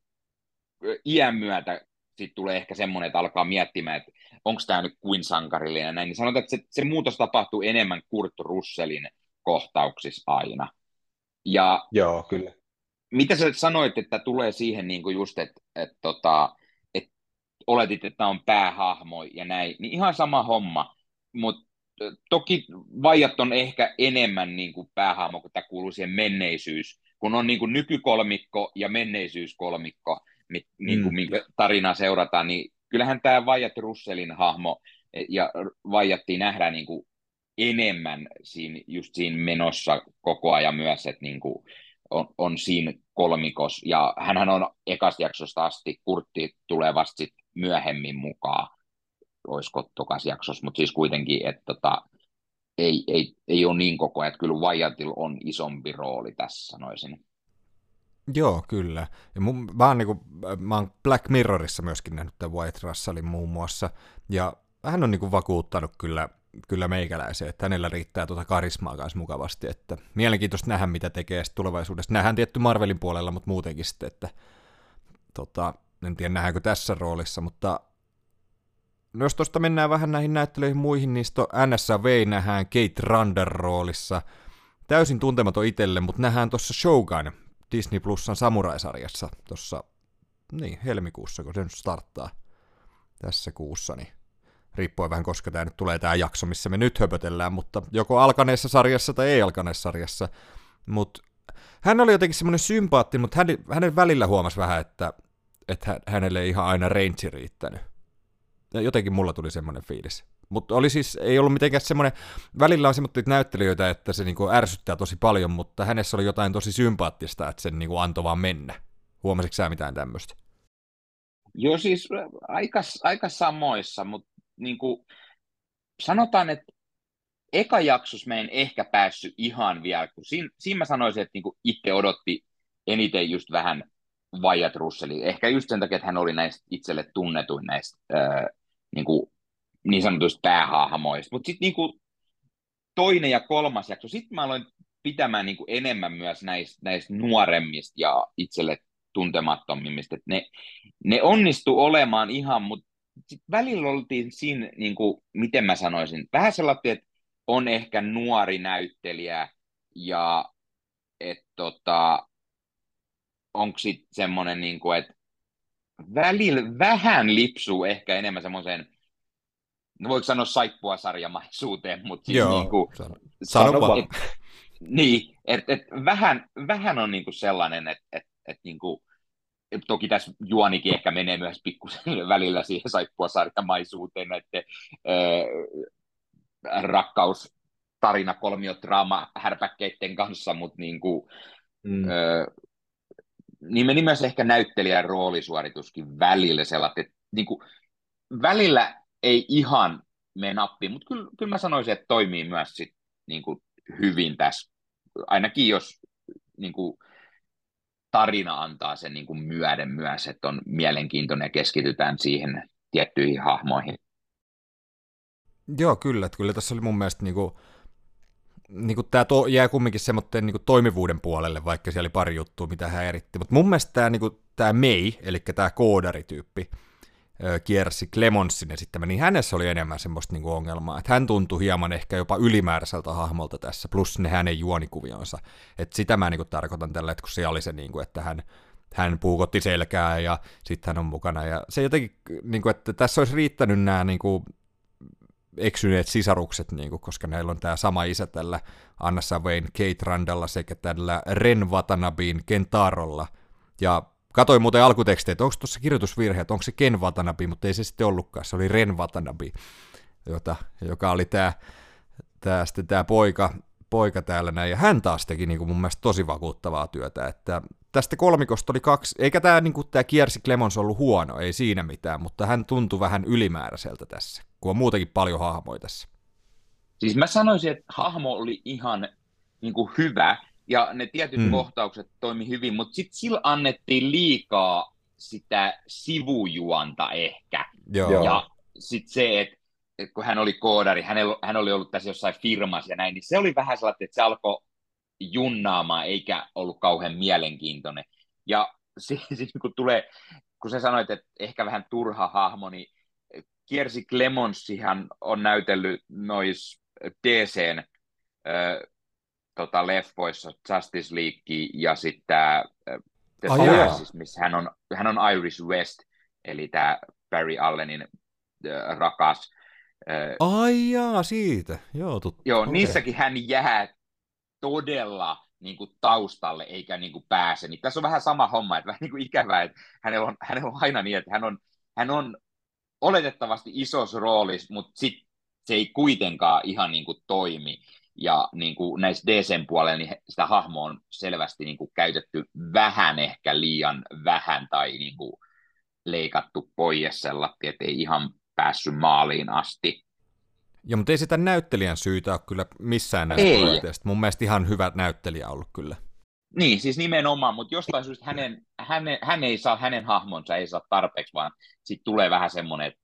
iän myötä sitten tulee ehkä semmoinen, että alkaa miettimään, että onko tämä nyt kuin sankarillinen näin, niin sanotaan, että se, se muutos tapahtuu enemmän Kurt Russellin kohtauksissa aina. Ja Joo, kyllä. Mitä sä sanoit, että tulee siihen niin kuin just, että, että, tota, että oletit, että on päähahmo ja näin, niin ihan sama homma, mutta toki vajat on ehkä enemmän niin kuin päähahmo, kun tämä kuuluu siihen menneisyys, kun on niin kuin nykykolmikko ja menneisyyskolmikko, mi, niin kuin, mm. minkä tarinaa seurataan, niin kyllähän tämä Vajat Russelin hahmo ja Vajatti nähdään niin kuin enemmän siinä, just siinä menossa koko ajan myös, että niin kuin on, on siinä kolmikos, ja hän on ekasta jaksosta asti, Kurtti tulee vasta sit myöhemmin mukaan, olisiko tokas jaksossa, mutta siis kuitenkin, että tota, ei, ei, ei ole niin koko ajan, että kyllä Wyattilla on isompi rooli tässä, sanoisin. Joo, kyllä. Ja mun, mä, oon niinku, mä oon Black Mirrorissa myöskin nähnyt tämän White Russellin muun muassa, ja hän on niinku vakuuttanut kyllä, kyllä meikäläisen, että hänellä riittää tuota karismaa kanssa mukavasti, että mielenkiintoista nähdä, mitä tekee tulevaisuudessa. Nähdään tietty Marvelin puolella, mutta muutenkin sitten, että tota, en tiedä nähdäänkö tässä roolissa, mutta No jos tuosta mennään vähän näihin näyttelyihin muihin, niin NSV nähdään Kate Rander roolissa. Täysin tuntematon itselle, mutta nähdään tuossa Shogun Disney Plusan Samurai-sarjassa tuossa niin, helmikuussa, kun se nyt starttaa tässä kuussa, niin riippuen vähän koska tämä nyt tulee tämä jakso, missä me nyt höpötellään, mutta joko alkaneessa sarjassa tai ei alkaneessa sarjassa. Mutta hän oli jotenkin semmoinen sympaatti, mutta hän, hänen välillä huomasi vähän, että, että hänelle ei ihan aina range riittänyt. Ja jotenkin mulla tuli semmoinen fiilis. Mutta oli siis, ei ollut mitenkään semmoinen, välillä on semmoinen näyttelijöitä, että se niinku ärsyttää tosi paljon, mutta hänessä oli jotain tosi sympaattista, että sen niinku antoi vaan mennä. Huomasitko sä mitään tämmöistä? Joo, siis aika, aika samoissa, mutta niinku, sanotaan, että eka jaksossa mä en ehkä päässyt ihan vielä, kun siinä, siinä mä sanoisin, että niinku itse odotti eniten just vähän Wyatt Russellin. Ehkä just sen takia, että hän oli näistä itselle tunnetuin näistä ää, niin kuin niin sanotuista päähahmoista. Mutta sitten niin toinen ja kolmas jakso, sitten mä aloin pitämään niin kuin enemmän myös näistä, näistä nuoremmista ja itselle tuntemattomimmista. Et ne, ne onnistu olemaan ihan, mutta sitten välillä oltiin siinä, niin kuin, miten mä sanoisin, vähän sellainen, että on ehkä nuori näyttelijä ja että tota, onko sitten semmoinen, niin kuin, että välillä vähän lipsuu ehkä enemmän semmoiseen no voiko sanoa saippua sarjamaisuuteen, mutta siis Joo, niin kuin, sano, sano et, niin, että et vähän, vähän on niin kuin sellainen, että et, et niin kuin, toki tässä juonikin ehkä menee myös pikkusen [laughs] välillä siihen saippua sarjamaisuuteen näiden äh, rakkaus tarina kolmiodraama härpäkkeiden kanssa, mutta niin kuin, mm. äh, niin myös ehkä näyttelijän roolisuorituskin välillä sellainen, että niin kuin, välillä ei ihan mene nappiin, mutta kyllä, kyllä mä sanoisin, että toimii myös sit, niin kuin hyvin tässä. Ainakin jos niin kuin, tarina antaa sen niin kuin myöden myös, että on mielenkiintoinen ja keskitytään siihen tiettyihin hahmoihin. Joo, kyllä. Että kyllä tässä oli mun mielestä niin kuin, niin kuin tämä to, jää kumminkin semmoinen niin toimivuuden puolelle, vaikka siellä oli pari juttua, mitä hän eritti. Mutta mun mielestä tämä, niin kuin, tämä May, eli tämä koodarityyppi, kiersi Clemonsin esittämä, niin hänessä oli enemmän semmoista niinku ongelmaa, että hän tuntui hieman ehkä jopa ylimääräiseltä hahmolta tässä, plus ne hänen juonikuvionsa. Että sitä mä niinku tarkoitan tällä, että kun se oli se, niinku, että hän, hän puukotti selkää ja sitten hän on mukana. Ja se jotenkin, niinku, että tässä olisi riittänyt nämä niinku, eksyneet sisarukset, niinku, koska näillä on tämä sama isä tällä Anna Savain Kate Randalla sekä tällä Ren Watanabin Kentarolla. Ja Katoin muuten alkutekstejä, että onko tuossa kirjoitusvirhe, että onko se Ken Watanabe, mutta ei se sitten ollutkaan, se oli Ren Watanabe, jota, joka oli tämä tää, sitten tämä poika, poika täällä näin, ja hän taas teki niin kuin mun mielestä tosi vakuuttavaa työtä, että tästä kolmikosta oli kaksi, eikä tämä niin tää Kiersi Clemons ollut huono, ei siinä mitään, mutta hän tuntui vähän ylimääräiseltä tässä, kun on muutenkin paljon hahmoja tässä. Siis mä sanoisin, että hahmo oli ihan niin kuin hyvä, ja ne tietyt mm. kohtaukset toimi hyvin, mutta sitten sillä annettiin liikaa sitä sivujuonta ehkä. Joo. Ja sitten se, että et kun hän oli koodari, hänellä, hän oli ollut tässä jossain firmassa ja näin, niin se oli vähän sellainen, että se alkoi junnaamaan eikä ollut kauhean mielenkiintoinen. Ja siis [laughs] kun tulee, kun sä sanoit, että ehkä vähän turha hahmo, niin Kiersi Clemonsihan on näytellyt nois DCn tota, leffoissa Justice League ja sitten tämä The Ai Flashes, missä hän on, hän on Iris West, eli tämä Barry Allenin äh, rakas. Äh, Ai jaa, siitä. Joo, tuttu. joo, Okei. niissäkin hän jää todella niin kuin, taustalle eikä niin kuin, pääse. Niin tässä on vähän sama homma, että [laughs] vähän niin kuin ikävää, että hänellä on, hänellä on aina niin, että hän on, hän on oletettavasti isossa roolissa, mutta sit se ei kuitenkaan ihan niin kuin, toimi. Ja niin kuin näissä DCn puolella niin sitä hahmoa on selvästi niin kuin, käytetty vähän ehkä liian vähän tai niin kuin, leikattu pois sellainen, että ei ihan päässyt maaliin asti. Joo, mutta ei sitä näyttelijän syytä ole kyllä missään näistä. Mun mielestä ihan hyvä näyttelijä ollut kyllä. Niin, siis nimenomaan, mutta jostain syystä hänen, hänen, hän ei saa, hänen hahmonsa ei saa tarpeeksi, vaan sitten tulee vähän semmoinen, että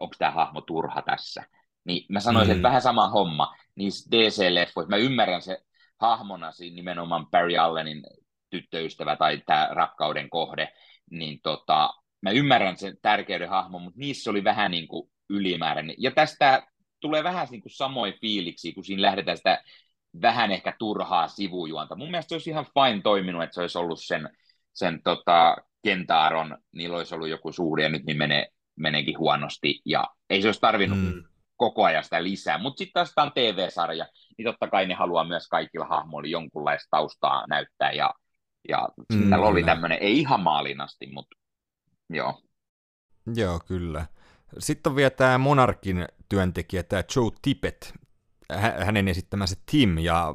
onko tämä hahmo turha tässä. Niin mä sanoisin, Mm. että vähän sama homma niissä DC-leffoissa. Mä ymmärrän se hahmona siinä nimenomaan Barry Allenin tyttöystävä tai tämä rakkauden kohde, niin tota, mä ymmärrän sen tärkeyden hahmon, mutta niissä oli vähän niin kuin ylimääräinen. Ja tästä tulee vähän niin kuin samoin fiiliksi, kun siinä lähdetään sitä vähän ehkä turhaa sivujuonta. Mun mielestä se olisi ihan fine toiminut, että se olisi ollut sen, sen tota, Kentaaron, niillä olisi ollut joku suhde ja nyt niin menee, meneekin huonosti ja ei se olisi tarvinnut Mm. Koko ajan sitä lisää. Mutta sitten taas tämä on TV-sarja, niin totta kai ne haluaa myös kaikilla hahmoilla jonkunlaista taustaa näyttää ja, ja Mm, mm, oli tämmöinen, ei ihan maalin asti, mutta joo. Joo, kyllä. Sitten on vielä tämä Monarkin työntekijä, tämä Joe Tippett, hä- hänen esittämänsä Tim, ja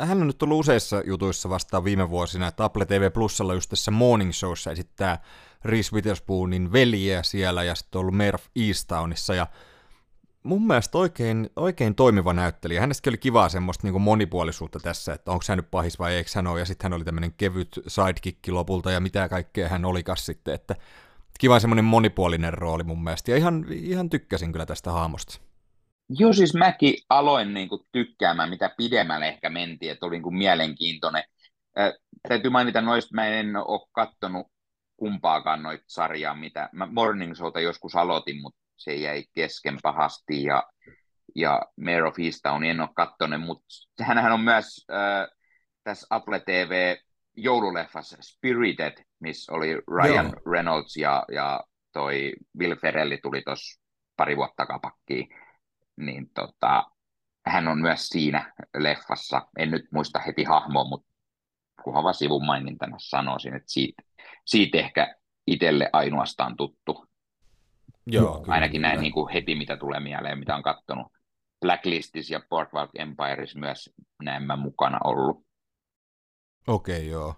hän on nyt tullut useissa jutuissa vastaan viime vuosina, että Apple TV Plusalla just tässä Morning Showssa esittää Reese Witherspoonin veljeä siellä, ja sitten on ollut of Easttownissa, ja mun mielestä oikein, oikein toimiva näyttelijä. Hänestäkin oli kivaa semmoista niin monipuolisuutta tässä, että onko hän nyt pahis vai eikö hän ole, ja sitten hän oli tämmöinen kevyt sidekick lopulta, ja mitä kaikkea hän olikas sitten, että kiva semmoinen monipuolinen rooli mun mielestä, ja ihan, ihan tykkäsin kyllä tästä haamosta. Joo, siis mäkin aloin niin kuin, tykkäämään, mitä pidemmälle ehkä mentiin, että oli niin kuin, mielenkiintoinen. Äh, täytyy mainita noista, mä en ole kattonut kumpaakaan noita sarjaa, mitä mä Morning Showta joskus aloitin, mutta se jäi kesken pahasti, ja, ja Mayor of Easttown en ole kattonut, mutta hänhän on myös äh, tässä Apple TV joululeffassa Spirited, missä oli Ryan Joo. Reynolds ja, ja toi Will Ferrelli tuli tuossa pari vuotta takapakkiin niin tota, hän on myös siinä leffassa. En nyt muista heti hahmoa, mutta kunhan vaan sivun mainintana sanoisin, että siitä, siitä ehkä itselle ainoastaan tuttu. Joo, kyllä, Ainakin näin kyllä. niin kuin heti, mitä tulee mieleen, mitä on kattonut. Blacklistis ja Boardwalk Empireissa myös näin mä mukana ollut. Okei, joo.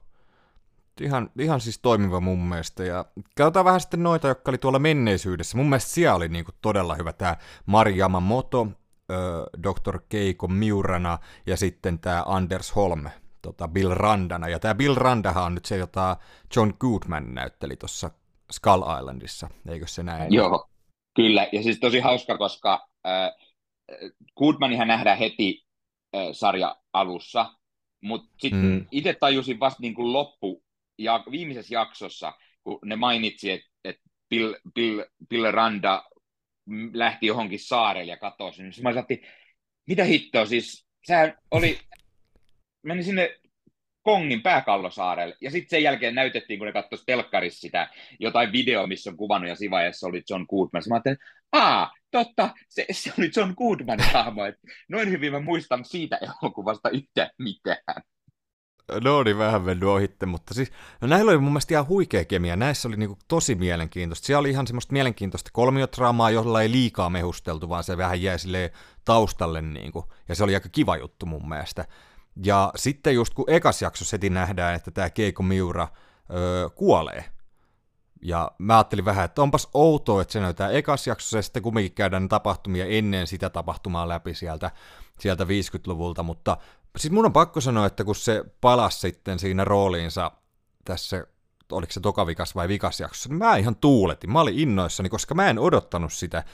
Ihan, ihan siis toimiva mun mielestä. Ja katsotaan vähän sitten noita, jotka oli tuolla menneisyydessä. Mun mielestä siellä oli niinku todella hyvä tämä Mari Yamamoto, ö, Dr. Keiko Miurana ja sitten tämä Anders Holm, tota Bill Randana. Ja tämä Bill Randahan on nyt se, jota John Goodman näytteli tuossa Skull Islandissa, eikö se näin? Joo, kyllä. Ja siis tosi hauska, koska äh, Goodmanihan nähdään heti äh, sarja alussa, mutta sitten Mm. itse tajusin vasta niin kuin loppu ja viimeisessä jaksossa, kun ne mainitsi, että et Bill, Bill, Bill Randa lähti johonkin saarelle ja katosi, niin mä ajattelin, mitä hittoa, siis sehän oli, meni sinne Kongin pääkallosaarelle, ja sitten sen jälkeen näytettiin, kun ne katsoivat telkkarissa sitä jotain videoa, missä on kuvannut, ja siinä vaiheessa oli John Goodman. Mä ajattelin, aa, totta, se, se oli John Goodmanin [laughs] hahmo. Noin hyvin mä muistan siitä elokuvasta yhtään mitään. No niin, vähän mennyt ohitte, mutta siis no näillä oli mun mielestä ihan huikea kemia. Näissä oli niinku tosi mielenkiintoista. Siellä oli ihan semmoista mielenkiintoista kolmiotraamaa, jolla ei liikaa mehusteltu, vaan se vähän jäi taustalle niinku. Ja se oli aika kiva juttu mun mielestä. Ja sitten just kun ekas jaksossa heti nähdään, että tämä Keiko Miura öö, kuolee. Ja mä ajattelin vähän, että onpas outoa, että se näyttää ekas jaksossa ja sitten kumminkin käydään tapahtumia ennen sitä tapahtumaa läpi sieltä, sieltä 50-luvulta, mutta siis mun on pakko sanoa, että kun se palasi sitten siinä rooliinsa tässä, oliko se tokavikas vai vikasjaksossa, niin mä ihan tuuletin. Mä olin innoissani, koska mä en odottanut sitä,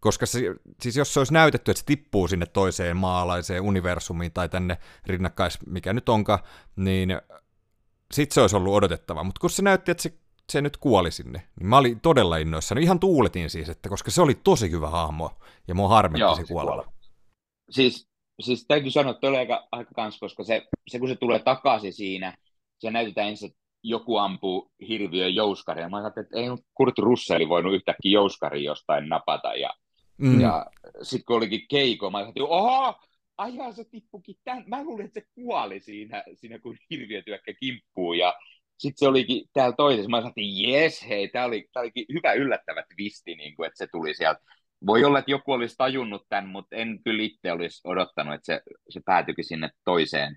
koska se, siis jos se olisi näytetty, että se tippuu sinne toiseen maalaiseen universumiin tai tänne rinnakkais, mikä nyt onka, niin sit se olisi ollut odotettava. Mutta kun se näytti, että se, se nyt kuoli sinne, niin mä olin todella innoissani. Ihan tuuletin siis, että koska se oli tosi hyvä hahmo ja mua harmitti Joo, se kuolema. Siis, siis täytyy sanoa, että oli aika, aika kans, koska se, se, kun se tulee takaisin siinä, se näytetään ensin, että joku ampuu hirviön jouskaria. Mä ajattelin, että ei Kurt Russell voinut yhtäkkiä jouskari jostain napata ja Mm. Ja sitten kun olikin Keiko, mä ajattelin, oho, ajaa se tippukin tämän. Mä luulin, että se kuoli siinä, siinä kun hirviötyökkä kimppuu. Ja sitten se olikin täällä toisessa. Mä ajattelin, jes, hei, tämä oli, tää olikin hyvä yllättävä twisti, niin kuin, että se tuli sieltä. Voi olla, että joku olisi tajunnut tämän, mutta en kyllä itse olisi odottanut, että se, se päätyikin sinne toiseen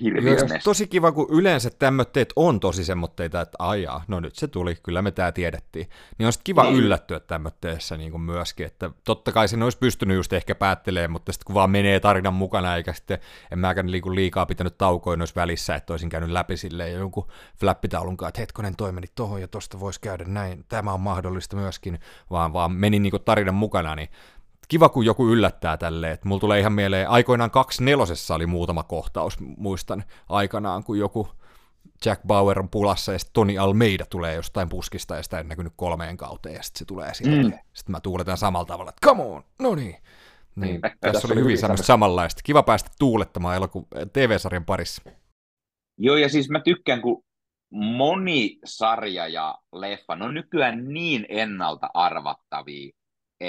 hirviönestä. Tosi kiva, kun yleensä tämmöitteet on tosi semmoitteita, että ajaa, no nyt se tuli, kyllä me tämä tiedettiin. Niin on sitten kiva mm. yllättyä tämmöitteessä niin kuin myöskin, että totta kai sen olisi pystynyt just ehkä päättelemään, mutta sitten kun vaan menee tarinan mukana, eikä sitten en mäkään niin liikaa pitänyt taukoja noissa välissä, että olisin käynyt läpi silleen jonkun flappitaulun kanssa, että hetkonen toi meni tohon ja tosta voisi käydä näin, tämä on mahdollista myöskin, vaan, vaan menin niin kuin tarinan mukana, niin kiva, kun joku yllättää tälleen. Mulla tulee ihan mieleen, aikoinaan kaksi nelosessa oli muutama kohtaus, muistan aikanaan, kun joku Jack Bauer on pulassa ja sitten Toni Almeida tulee jostain puskista ja sitä ei näkynyt kolmeen kauteen ja sitten se tulee sieltä. Mm. Sitten mä tuuletan samalla tavalla, että come on, no niin. Niin, mm. tässä oli hyvin semmoista samanlaista. Kiva päästä tuulettamaan eloku- TV-sarjan parissa. Joo, ja siis mä tykkään, kun moni sarja ja leffa, no nykyään niin ennalta arvattavia,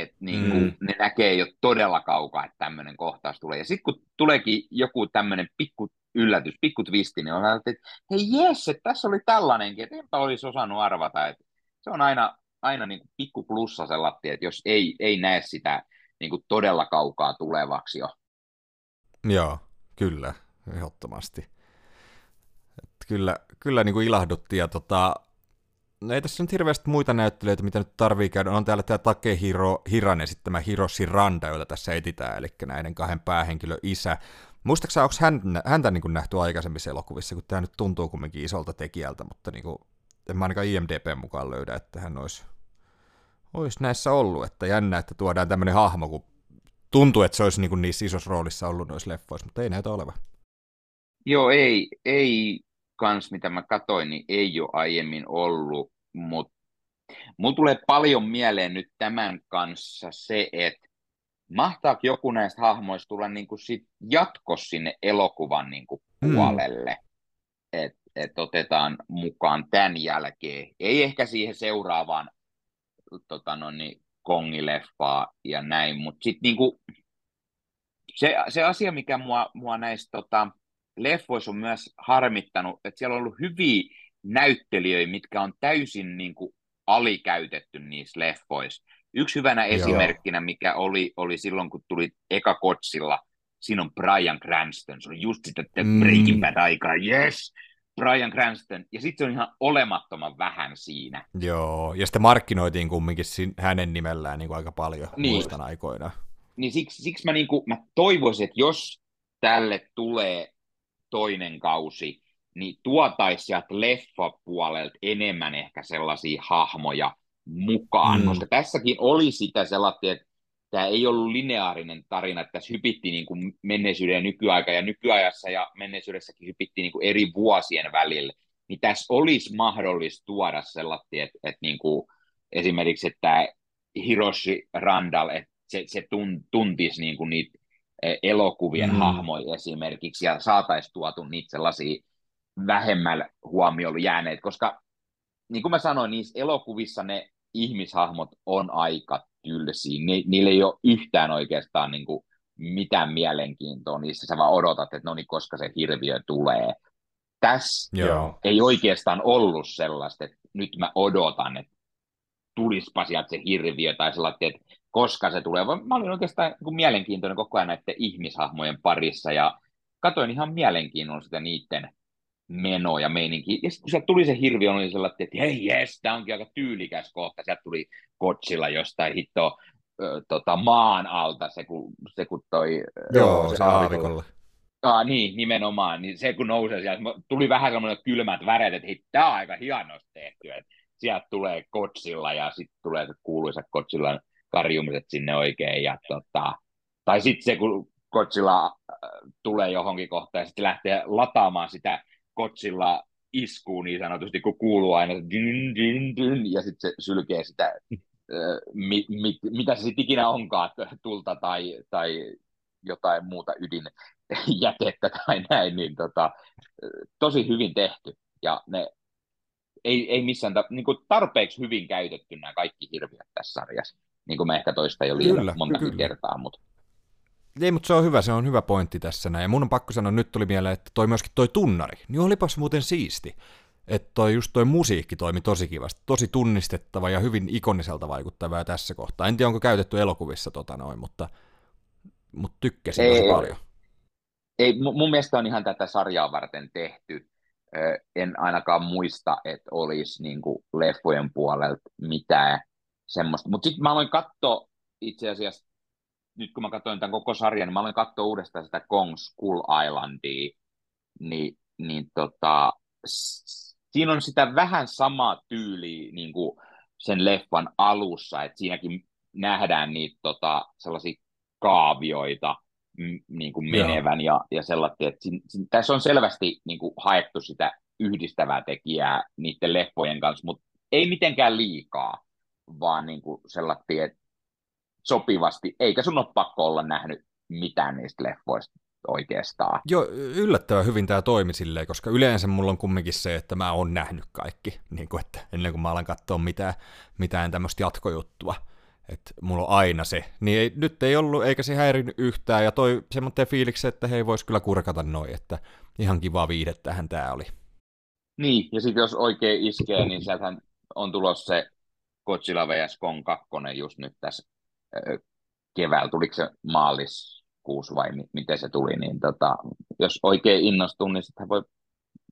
että niin kuin, mm. ne näkee jo todella kaukaa, että tämmöinen kohtaus tulee. Ja sitten kun tuleekin joku tämmöinen pikku yllätys, pikku twisti, niin on että hei jes, että tässä oli tällainenkin, että enpä olisi osannut arvata. Että se on aina, aina niin kuin pikku plussa sellatti, että jos ei, ei näe sitä niin kuin todella kaukaa tulevaksi jo. Joo, kyllä, ehdottomasti. Että kyllä, kyllä niin kuin ilahdutti ja tota, No ei tässä nyt hirveästi muita näyttelijöitä, mitä nyt tarvii käydä. On täällä tämä Takehiro Hiran esittämä Hiroshi Randa, jota tässä etitään, eli näiden kahden päähenkilön isä. Muistaakseni onko hän, häntä niin kuin nähty aikaisemmissa elokuvissa, kun tämä nyt tuntuu kumminkin isolta tekijältä, mutta niin kuin, en mä ainakaan IMDB mukaan löydä, että hän olisi, olisi näissä ollut. Että jännä, että tuodaan tämmöinen hahmo, kun tuntuu, että se olisi niin kuin niissä isossa roolissa ollut noissa leffoissa, mutta ei näytä olevan. Joo, ei, ei kans, mitä mä katoin, niin ei ole aiemmin ollut, mutta mulla tulee paljon mieleen nyt tämän kanssa se, että mahtaako joku näistä hahmoista tulla niin kuin sit jatkos sinne elokuvan niin kuin mm. puolelle, mm. että et otetaan mukaan tämän jälkeen. Ei ehkä siihen seuraavaan tota no, niin, kongileffaa ja näin, mutta sitten niin se, se asia, mikä mua, mua näistä tota, leffoissa on myös harmittanut, että siellä on ollut hyviä näyttelijöitä, mitkä on täysin niin kuin alikäytetty niissä leffoissa. Yksi hyvänä Joo. esimerkkinä, mikä oli, oli silloin, kun tuli eka kotsilla, siinä on Brian Cranston, se on just sitä mm. Breaking Bad aikaa, yes, Brian Cranston, ja sitten se on ihan olemattoman vähän siinä. Joo, ja sitten markkinoitiin kumminkin hänen nimellään niin kuin aika paljon niin. muistan aikoina. Niin siksi, siksi mä, niin kuin, mä toivoisin, että jos tälle tulee toinen kausi, niin tuotaisi sieltä leffapuolelta enemmän ehkä sellaisia hahmoja mukaan, mm. koska tässäkin oli sitä sellaista, että tämä ei ollut lineaarinen tarina, että tässä hypittiin niin kuin menneisyyden ja nykyaika, ja nykyajassa ja menneisyydessäkin hypittiin niin kuin eri vuosien välillä, niin tässä olisi mahdollista tuoda sellaista, että, että niin kuin esimerkiksi, että Hiroshi Randall, että se, se tuntisi niin kuin niitä E, elokuvien mm. hahmoja esimerkiksi, ja saataisiin tuotu niitä sellaisia vähemmällä huomiolla jääneet, koska niin kuin mä sanoin, niissä elokuvissa ne ihmishahmot on aika tylsiä. Ni, niillä ei ole yhtään oikeastaan niin kuin mitään mielenkiintoa niissä. Sä vaan odotat, että no niin, koska se hirviö tulee. Tässä Joo. ei oikeastaan ollut sellaista, että nyt mä odotan, että tulispa sieltä se hirviö tai sellainen, että koska se tulee. Mä olin oikeastaan niin mielenkiintoinen koko ajan näiden ihmishahmojen parissa ja katoin ihan mielenkiinnolla sitä niiden menoa ja meininki. Ja sitten kun sieltä tuli se hirviö, oli sellainen, että hei jes, tämä onkin aika tyylikäs kohta. Sieltä tuli Kotsilla jostain hitto tota, maan alta se kun, se kun toi... Joo, se aavikolla. Ah, niin, nimenomaan. Niin se kun nousee sieltä, tuli vähän semmoinen kylmät väreet, että tämä on aika hienosti tehty. Että sieltä tulee kotsilla ja sitten tulee se kuuluisa kotsilla karjumiset sinne oikein. Ja tota, tai sitten se, kun kotsilla äh, tulee johonkin kohtaan ja sitten lähtee lataamaan sitä kotsilla iskuun niin sanotusti, kun kuuluu aina dyn, dyn, dyn, ja sitten se sylkee sitä, mi, mi, mitä se sitten ikinä onkaan, tulta tai, tai jotain muuta ydinjätettä [laughs] tai näin, niin tota, tosi hyvin tehty. Ja ne ei, ei missään ta- niin kuin tarpeeksi hyvin käytetty nämä kaikki hirviöt tässä sarjassa. Niin kuin me ehkä toista jo liian monta kertaa, mutta ei, mutta se on hyvä, se on hyvä pointti tässä näin. Ja mun on pakko sanoa, nyt tuli mieleen, että toi myöskin toi tunnari, niin olipas muuten siisti. Että toi, just toi musiikki toimi tosi kivasti, tosi tunnistettava ja hyvin ikoniselta vaikuttava tässä kohtaa. En tiedä, onko käytetty elokuvissa tota noin, mutta, mutta tykkäsin ei, tosi paljon. Ei, mun mielestä on ihan tätä sarjaa varten tehty. En ainakaan muista, että olisi niin leffojen puolelta mitään semmoista. Mutta sitten mä aloin katsoa itse asiassa nyt kun mä katsoin tämän koko sarjan, niin mä aloin katsoa uudestaan sitä Kong Skull Islandia, niin, niin tota, siinä on sitä vähän samaa tyyliä niin kuin sen leffan alussa, että siinäkin nähdään niitä tota, sellaisia kaavioita m- niin kuin menevän ja, ja sellaisia, että sin, sin, tässä on selvästi niin kuin haettu sitä yhdistävää tekijää niiden leffojen kanssa, mutta ei mitenkään liikaa, vaan niin kuin sellaisia, että sopivasti, eikä sun ole pakko olla nähnyt mitään niistä leffoista oikeastaan. Joo, yllättävän hyvin tämä toimi silleen, koska yleensä mulla on kumminkin se, että mä oon nähnyt kaikki, niin kuin, että ennen kuin mä alan katsoa mitään, mitään tämmöistä jatkojuttua. Että mulla on aina se. Niin ei, nyt ei ollut, eikä se häirinyt yhtään, ja toi semmoinen fiiliksi, että hei, vois kyllä kurkata noin, että ihan kiva viihdettähän tää oli. Niin, ja sitten jos oikein iskee, niin sieltähän on tulossa se Godzilla vs. Kong 2 just nyt tässä keväällä, tuliko se maaliskuussa vai miten se tuli, niin tota, jos oikein innostuu, niin sitten voi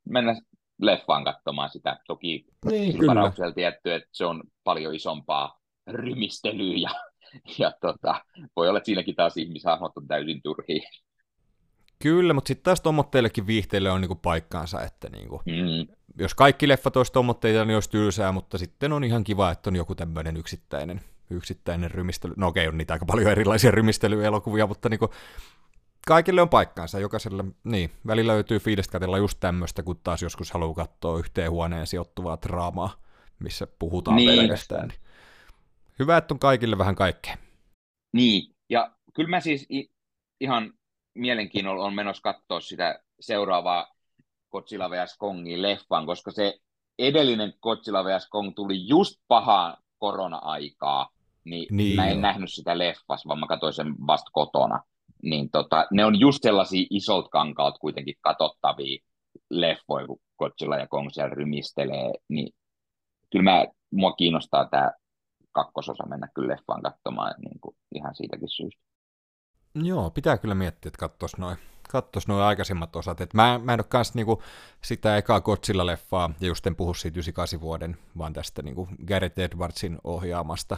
mennä leffaan katsomaan sitä. Toki niin, varauksella tietty, että se on paljon isompaa rymistelyä ja, ja tota, voi olla, että siinäkin taas ihmishahmot on täysin turhia. Kyllä, mutta sitten taas tommotteillekin viihteille on niinku paikkaansa, että niinku, mm. jos kaikki leffat olisi tommotteita, niin olisi tylsää, mutta sitten on ihan kiva, että on joku tämmöinen yksittäinen yksittäinen rymistely. No okei, on niitä aika paljon erilaisia rymistelyelokuvia, mutta niin kuin, kaikille on paikkaansa. Jokaiselle, niin, välillä löytyy fiilistä just tämmöistä, kun taas joskus haluaa katsoa yhteen huoneen sijoittuvaa draamaa, missä puhutaan niin. pelkästään. Hyvä, että on kaikille vähän kaikkea. Niin, ja kyllä mä siis ihan mielenkiinnolla on menossa katsoa sitä seuraavaa Godzilla vs. Kongin leffan, koska se edellinen Godzilla vs. Kong tuli just pahaan korona-aikaa, niin, niin mä en jo. nähnyt sitä leffassa, vaan mä katsoin sen vasta kotona. Niin tota, ne on just sellaisia isot kankaat kuitenkin katsottavia leffoja, kun Godzilla ja Kong siellä rymistelee, niin kyllä mä, mua kiinnostaa tämä kakkososa mennä kyllä leffaan katsomaan niin kuin ihan siitäkin syystä. Joo, pitää kyllä miettiä, että katsoisi noin katsoisi nuo aikaisemmat osat. Et mä, mä en ole kanssa niinku sitä ekaa Godzilla-leffaa, ja just en puhu siitä 98 vuoden, vaan tästä niinku Gareth Edwardsin ohjaamasta,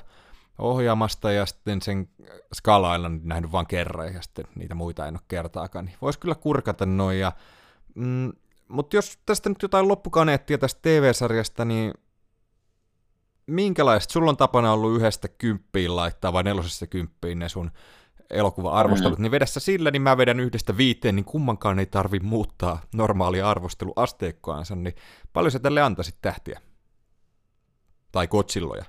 ohjaamasta ja sitten sen Skull Island nähnyt vain kerran, ja sitten niitä muita en ole kertaakaan. Niin Voisi kyllä kurkata noin, ja, mm, mutta jos tästä nyt jotain loppukaneettia tästä TV-sarjasta, niin minkälaista, sulla on tapana ollut yhdestä kymppiin laittaa vai nelosesta kymppiin ne sun elokuva-arvostelut, mm. niin vedessä sillä, niin mä vedän yhdestä viiteen, niin kummankaan ei tarvi muuttaa normaalia arvosteluasteikkoansa, niin paljon sä tälle antaisit tähtiä? Tai kotsilloja?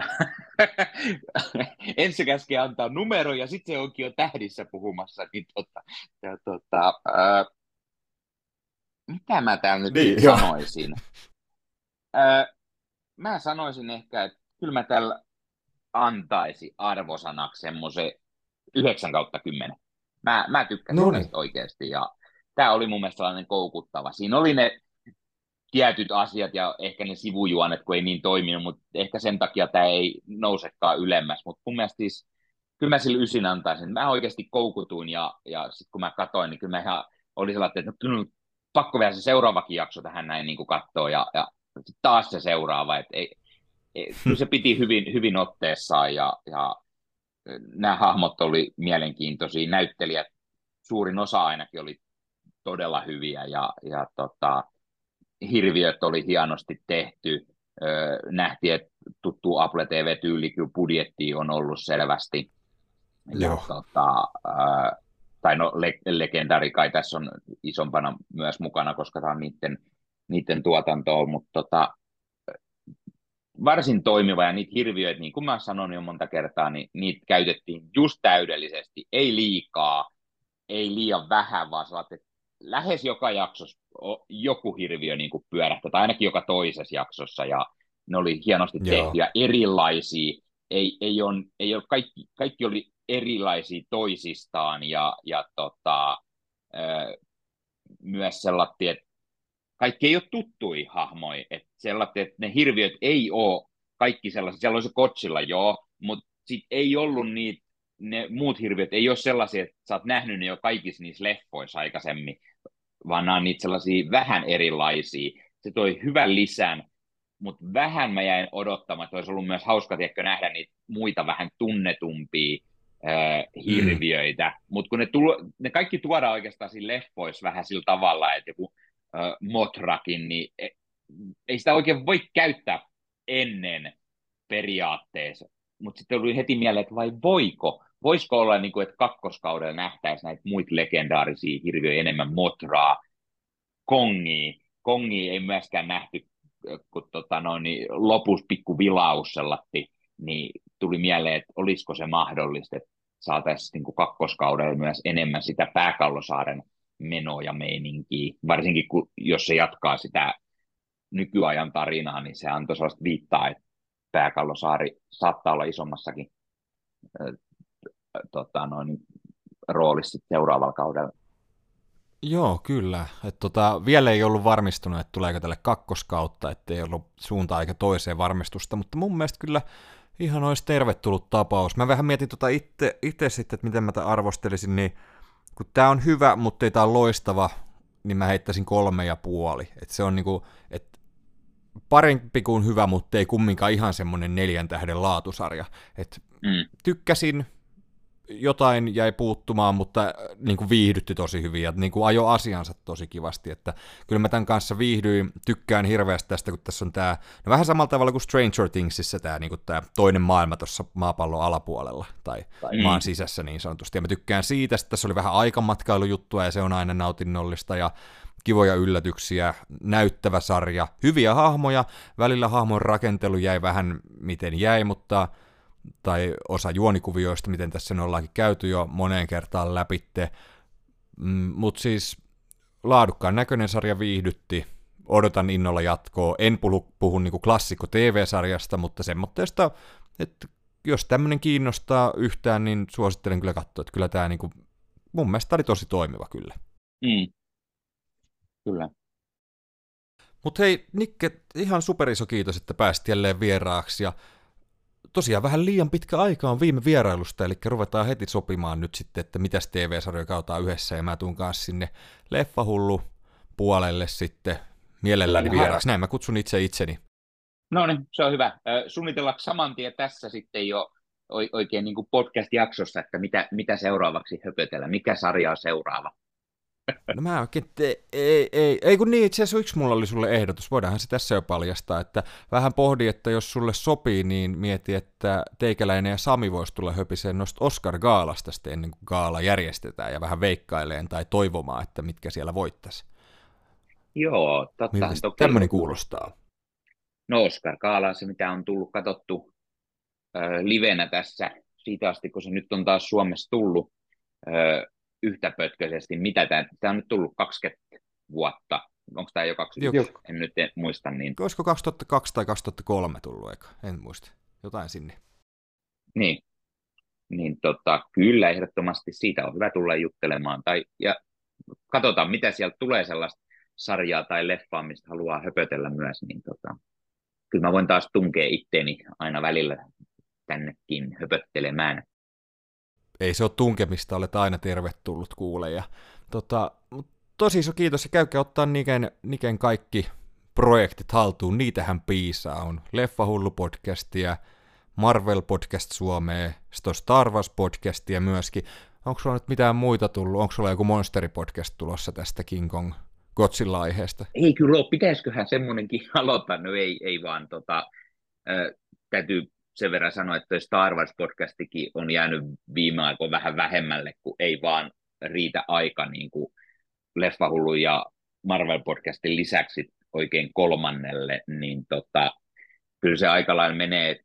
[laughs] [laughs] Ensi käskee antaa numero ja sitten se onkin jo tähdissä puhumassa, niin tota, ja tota, ää, mitä mä täällä nyt niin, sanoisin? Ää, mä sanoisin ehkä, että kyllä mä täällä antaisi arvosanaksi semmoisen 9 kautta 10. Mä, mä tykkäsin no niin. oikeasti ja tämä oli mun mielestä sellainen koukuttava. Siinä oli ne tietyt asiat ja ehkä ne sivujuonet, kun ei niin toiminut, mutta ehkä sen takia tämä ei nousekaan ylemmäs. Mutta mun mielestä siis, kyllä mä sillä ysin antaisin. Mä oikeasti koukutuin ja, ja sitten kun mä katsoin, niin kyllä mä ihan oli sellainen, että no, pakko vielä se seuraavakin jakso tähän näin niin katsoa ja, ja taas se seuraava. Et ei, ei, kyllä se piti hyvin, hyvin otteessaan ja, ja nämä hahmot oli mielenkiintoisia, näyttelijät suurin osa ainakin oli todella hyviä ja, ja tota, hirviöt oli hienosti tehty. Nähtiin, että tuttu Apple TV-tyyli kyllä budjetti on ollut selvästi. Ja, tota, tai no le- legendari kai tässä on isompana myös mukana, koska tämä on niiden, niiden tuotantoa, mutta tota, varsin toimiva ja niitä hirviöitä, niin kuin mä sanoin jo monta kertaa, niin niitä käytettiin just täydellisesti, ei liikaa, ei liian vähän, vaan saatte lähes joka jaksossa joku hirviö niin kuin pyörähtä, tai ainakin joka toisessa jaksossa, ja ne oli hienosti tehtyjä, erilaisia, ei, ei, on, ei ole, kaikki, kaikki oli erilaisia toisistaan, ja, ja tota, myös sellainen, että kaikki ei ole tuttui hahmoja, että sellainen, että ne hirviöt ei ole kaikki sellaisia, siellä oli se Kotsilla joo, mutta sit ei ollut niitä, ne muut hirviöt ei ole sellaisia, että sä oot nähnyt ne jo kaikissa niissä leffoissa aikaisemmin, vaan nämä on niitä sellaisia vähän erilaisia. Se toi hyvän lisän, mutta vähän mä jäin odottamaan, että olisi ollut myös hauska tiedätkö, nähdä niitä muita vähän tunnetumpia äh, hirviöitä, mm. mutta kun ne, tulo, ne kaikki tuodaan oikeastaan siinä leffoissa vähän sillä tavalla, että joku äh, Motrakin, niin e, ei sitä oikein voi käyttää ennen periaatteessa, mutta sitten tuli heti mieleen, että vai voiko, voisiko olla niin kuin, että kakkoskaudella nähtäisi näitä muita legendaarisia hirviöitä enemmän? Motraa, Kongi, Kongi ei myöskään nähty, kun tota, no, niin lopussa pikku vilaus niin tuli mieleen, että olisiko se mahdollista, että saataisiin niin kakkoskaudella myös enemmän sitä pääkallosaaren menoa ja meininkiä, varsinkin kun, jos se jatkaa sitä nykyajan tarinaa, niin se antoi sellaista viittaa, että pääkallosaari saattaa olla isommassakin tota, noin, roolissa seuraavalla kaudella. Joo, kyllä. Et tota, vielä ei ollut varmistunut, että tuleeko tälle kakkoskautta, ettei ollut suuntaan eikä toiseen varmistusta, mutta mun mielestä kyllä ihan olisi tervetullut tapaus. Mä vähän mietin tota itse, itse sitten, että miten mä tämän arvostelisin, niin kun tämä on hyvä, mutta ei tämä ole loistava, niin mä heittäisin kolme ja puoli. Et se on niinku, että parempi kuin hyvä, mutta ei kumminkaan ihan semmoinen neljän tähden laatusarja. Et mm. Tykkäsin, jotain jäi puuttumaan, mutta äh, niin kuin viihdytti tosi hyvin ja niin kuin ajo asiansa tosi kivasti, että kyllä mä tämän kanssa viihdyin, tykkään hirveästi tästä, kun tässä on tämä, no vähän samalla tavalla kuin Stranger Thingsissa tämä, niin kuin tämä toinen maailma tuossa maapallon alapuolella tai mm. maan sisässä niin sanotusti, ja mä tykkään siitä, että tässä oli vähän aikamatkailujuttua ja se on aina nautinnollista ja kivoja yllätyksiä, näyttävä sarja, hyviä hahmoja, välillä hahmon rakentelu jäi vähän miten jäi, mutta tai osa juonikuvioista, miten tässä ne ollaankin käyty jo moneen kertaan läpitte. Mm, Mutta siis laadukkaan näköinen sarja viihdytti, odotan innolla jatkoa. En puhu, puhu niinku klassikko TV-sarjasta, mutta semmoitteesta, että jos tämmöinen kiinnostaa yhtään, niin suosittelen kyllä katsoa, että kyllä tämä niinku, mun mielestä oli tosi toimiva kyllä. Mm. Kyllä. Mutta hei, Nikke, ihan superiso kiitos, että pääsit jälleen vieraaksi ja tosiaan vähän liian pitkä aika on viime vierailusta, eli ruvetaan heti sopimaan nyt sitten, että mitäs TV-sarjoja kautaan yhdessä, ja mä tuun kanssa sinne Leffahullu puolelle sitten mielelläni vieraaksi. Näin mä kutsun itse itseni. No niin, se on hyvä. Suunnitellaanko saman tien tässä sitten jo oikein niin podcast-jaksossa, että mitä, mitä seuraavaksi höpötellä, mikä sarja on seuraava? No mä oikein, te, ei, ei, ei kun niin, itse asiassa yksi mulla oli sulle ehdotus, voidaanhan se tässä jo paljastaa, että vähän pohdi, että jos sulle sopii, niin mieti, että Teikäläinen ja Sami voisi tulla höpiseen noista Oscar-gaalasta sitten ennen kuin gaala järjestetään ja vähän veikkaileen tai toivomaan, että mitkä siellä voittaisi. Joo, totta. Tämmöinen kuulostaa. No Oscar-gaala se, mitä on tullut katsottu livenä tässä siitä asti, kun se nyt on taas Suomessa tullut. Yhtäpötköisesti, mitä tämä, on nyt tullut 20 vuotta, onko tämä jo 20, Jok. en nyt en muista. Niin... Olisiko 2002 tai 2003 tullut eka, en muista, jotain sinne. Niin, niin tota, kyllä ehdottomasti siitä on hyvä tulla juttelemaan, tai, ja katsotaan mitä sieltä tulee sellaista sarjaa tai leffaa, mistä haluaa höpötellä myös, niin tota, kyllä mä voin taas tunkea itteeni aina välillä tännekin höpöttelemään ei se ole tunkemista, olet aina tervetullut kuule. Ja, tota, tosi iso kiitos ja käykää ottaa Niken, Niken kaikki projektit haltuun, niitähän piisaa. On Leffahullu podcastia, Marvel podcast Suomeen, sitten Star Wars podcastia myöskin. onko sulla nyt mitään muita tullut? Onko sulla joku Monsteri-podcast tulossa tästä King Kong Godzilla-aiheesta? Ei kyllä ole, pitäisiköhän semmoinenkin aloittaa, no ei, ei vaan tota, äh, täytyy sen verran sanoa, että Star Wars-podcastikin on jäänyt viime aikoina vähän vähemmälle, kun ei vaan riitä aika niin kuin Leffahullu ja Marvel-podcastin lisäksi oikein kolmannelle, niin tota, kyllä se aika lailla menee,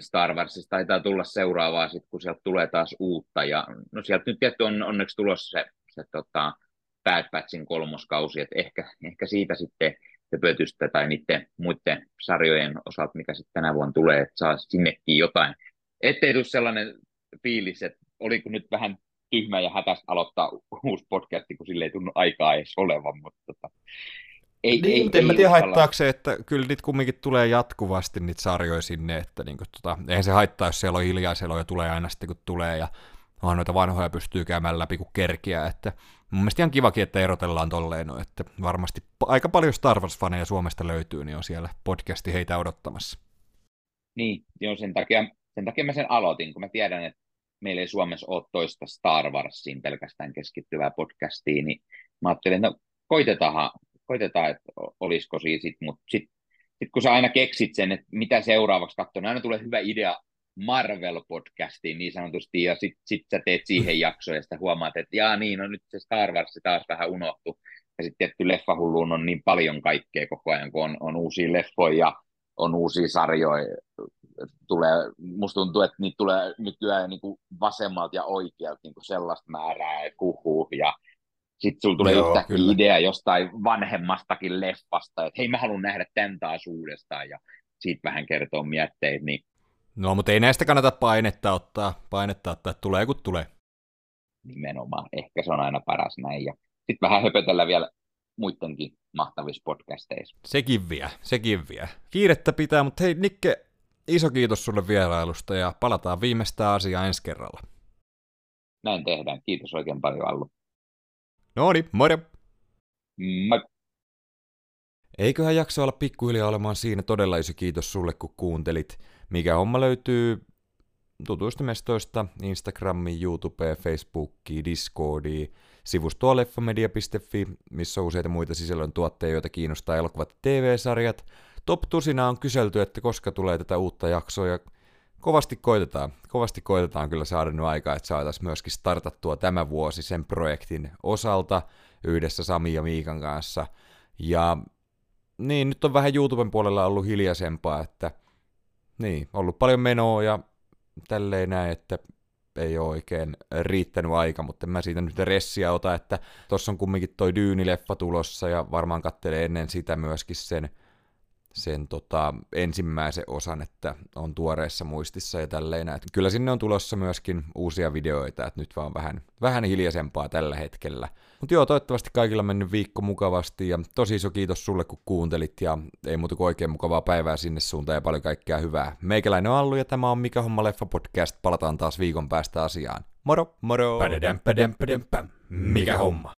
Star Warsista taitaa tulla seuraavaa sitten, kun sieltä tulee taas uutta. Ja, no sieltä nyt tietty on onneksi tulossa se, se tota, Bad Batchin kolmoskausi, että ehkä, ehkä siitä sitten höpötystä tai niiden muiden sarjojen osalta, mikä sitten tänä vuonna tulee, että saa sinnekin jotain. Ettei tule sellainen fiilis, että oliko nyt vähän tyhmä ja hätästä aloittaa uusi podcasti, kun sille ei tunnu aikaa edes olevan, mutta tota, ei, niin, ei, en mä tiedä haittaako se, että kyllä niitä kumminkin tulee jatkuvasti niitä sarjoja sinne, että niin kuin, tota, eihän se haittaa, jos siellä on hiljaiselo ja tulee aina sitten kun tulee ja onhan noita vanhoja pystyy käymään läpi kuin kerkiä, että mun mielestä ihan kivakin, että erotellaan tolleen, että varmasti aika paljon Star Wars-faneja Suomesta löytyy, niin on siellä podcasti heitä odottamassa. Niin, joo, sen takia, sen takia mä sen aloitin, kun mä tiedän, että meillä ei Suomessa ole toista Star Warsiin pelkästään keskittyvää podcastia, niin mä ajattelin, että no koitetaan, koitetaan että olisiko sitten, mutta sitten sit kun sä aina keksit sen, että mitä seuraavaksi katsoa, niin aina tulee hyvä idea Marvel-podcastiin niin sanotusti, ja sitten sit sä teet siihen jaksoon, ja sitten huomaat, että jaa niin, no nyt se Star Wars taas vähän unohtu, ja sitten tietty leffahulluun on niin paljon kaikkea koko ajan, kun on, on uusia leffoja, on uusia sarjoja, tulee, musta tuntuu, että niitä tulee nykyään niin kuin vasemmalta ja oikealta niin kuin sellaista määrää kuhuu, ja sitten sulla tulee Joo, yhtäkkiä kyllä. idea jostain vanhemmastakin leffasta, että hei mä haluan nähdä tämän taas uudestaan, ja siitä vähän kertoo mietteitä, niin No, mutta ei näistä kannata painetta ottaa, painetta ottaa, että tulee kun tulee. Nimenomaan, ehkä se on aina paras näin. Ja sitten vähän höpötellä vielä muidenkin mahtavissa podcasteissa. Sekin vie, sekin vie. Kiirettä pitää, mutta hei Nikke, iso kiitos sulle vierailusta ja palataan viimeistä asiaa ensi kerralla. Näin tehdään. Kiitos oikein paljon Allu. No niin, moro! Moi! Eiköhän jakso olla pikkuhiljaa olemaan siinä. Todella iso kiitos sulle, kun kuuntelit. Mikä homma löytyy tutustumestoista, Instagramiin, YouTubeen, Facebookiin, Discordiin, sivustoa leffamedia.fi, missä on useita muita sisällön tuotteita, joita kiinnostaa elokuvat TV-sarjat. Top tusina on kyselty, että koska tulee tätä uutta jaksoa, ja kovasti koitetaan, kovasti koitetaan kyllä saada nyt aikaa, että saataisiin myöskin startattua tämä vuosi sen projektin osalta yhdessä Sami ja Miikan kanssa. Ja niin, nyt on vähän YouTuben puolella ollut hiljaisempaa, että – niin, ollut paljon menoa ja tälleen näin, että ei ole oikein riittänyt aika, mutta en mä siitä nyt ressiä ota, että tuossa on kumminkin toi Dyynileffa tulossa ja varmaan kattelee ennen sitä myöskin sen sen tota, ensimmäisen osan, että on tuoreessa muistissa ja tälleen. Että kyllä sinne on tulossa myöskin uusia videoita, että nyt vaan vähän, vähän hiljaisempaa tällä hetkellä. Mutta joo, toivottavasti kaikilla on mennyt viikko mukavasti ja tosi iso kiitos sulle kun kuuntelit ja ei muuta kuin oikein mukavaa päivää sinne suuntaan ja paljon kaikkea hyvää. Meikäläinen on Allu ja tämä on Mikä Homma Leffa podcast. Palataan taas viikon päästä asiaan. Moro! Moro! Mikä homma?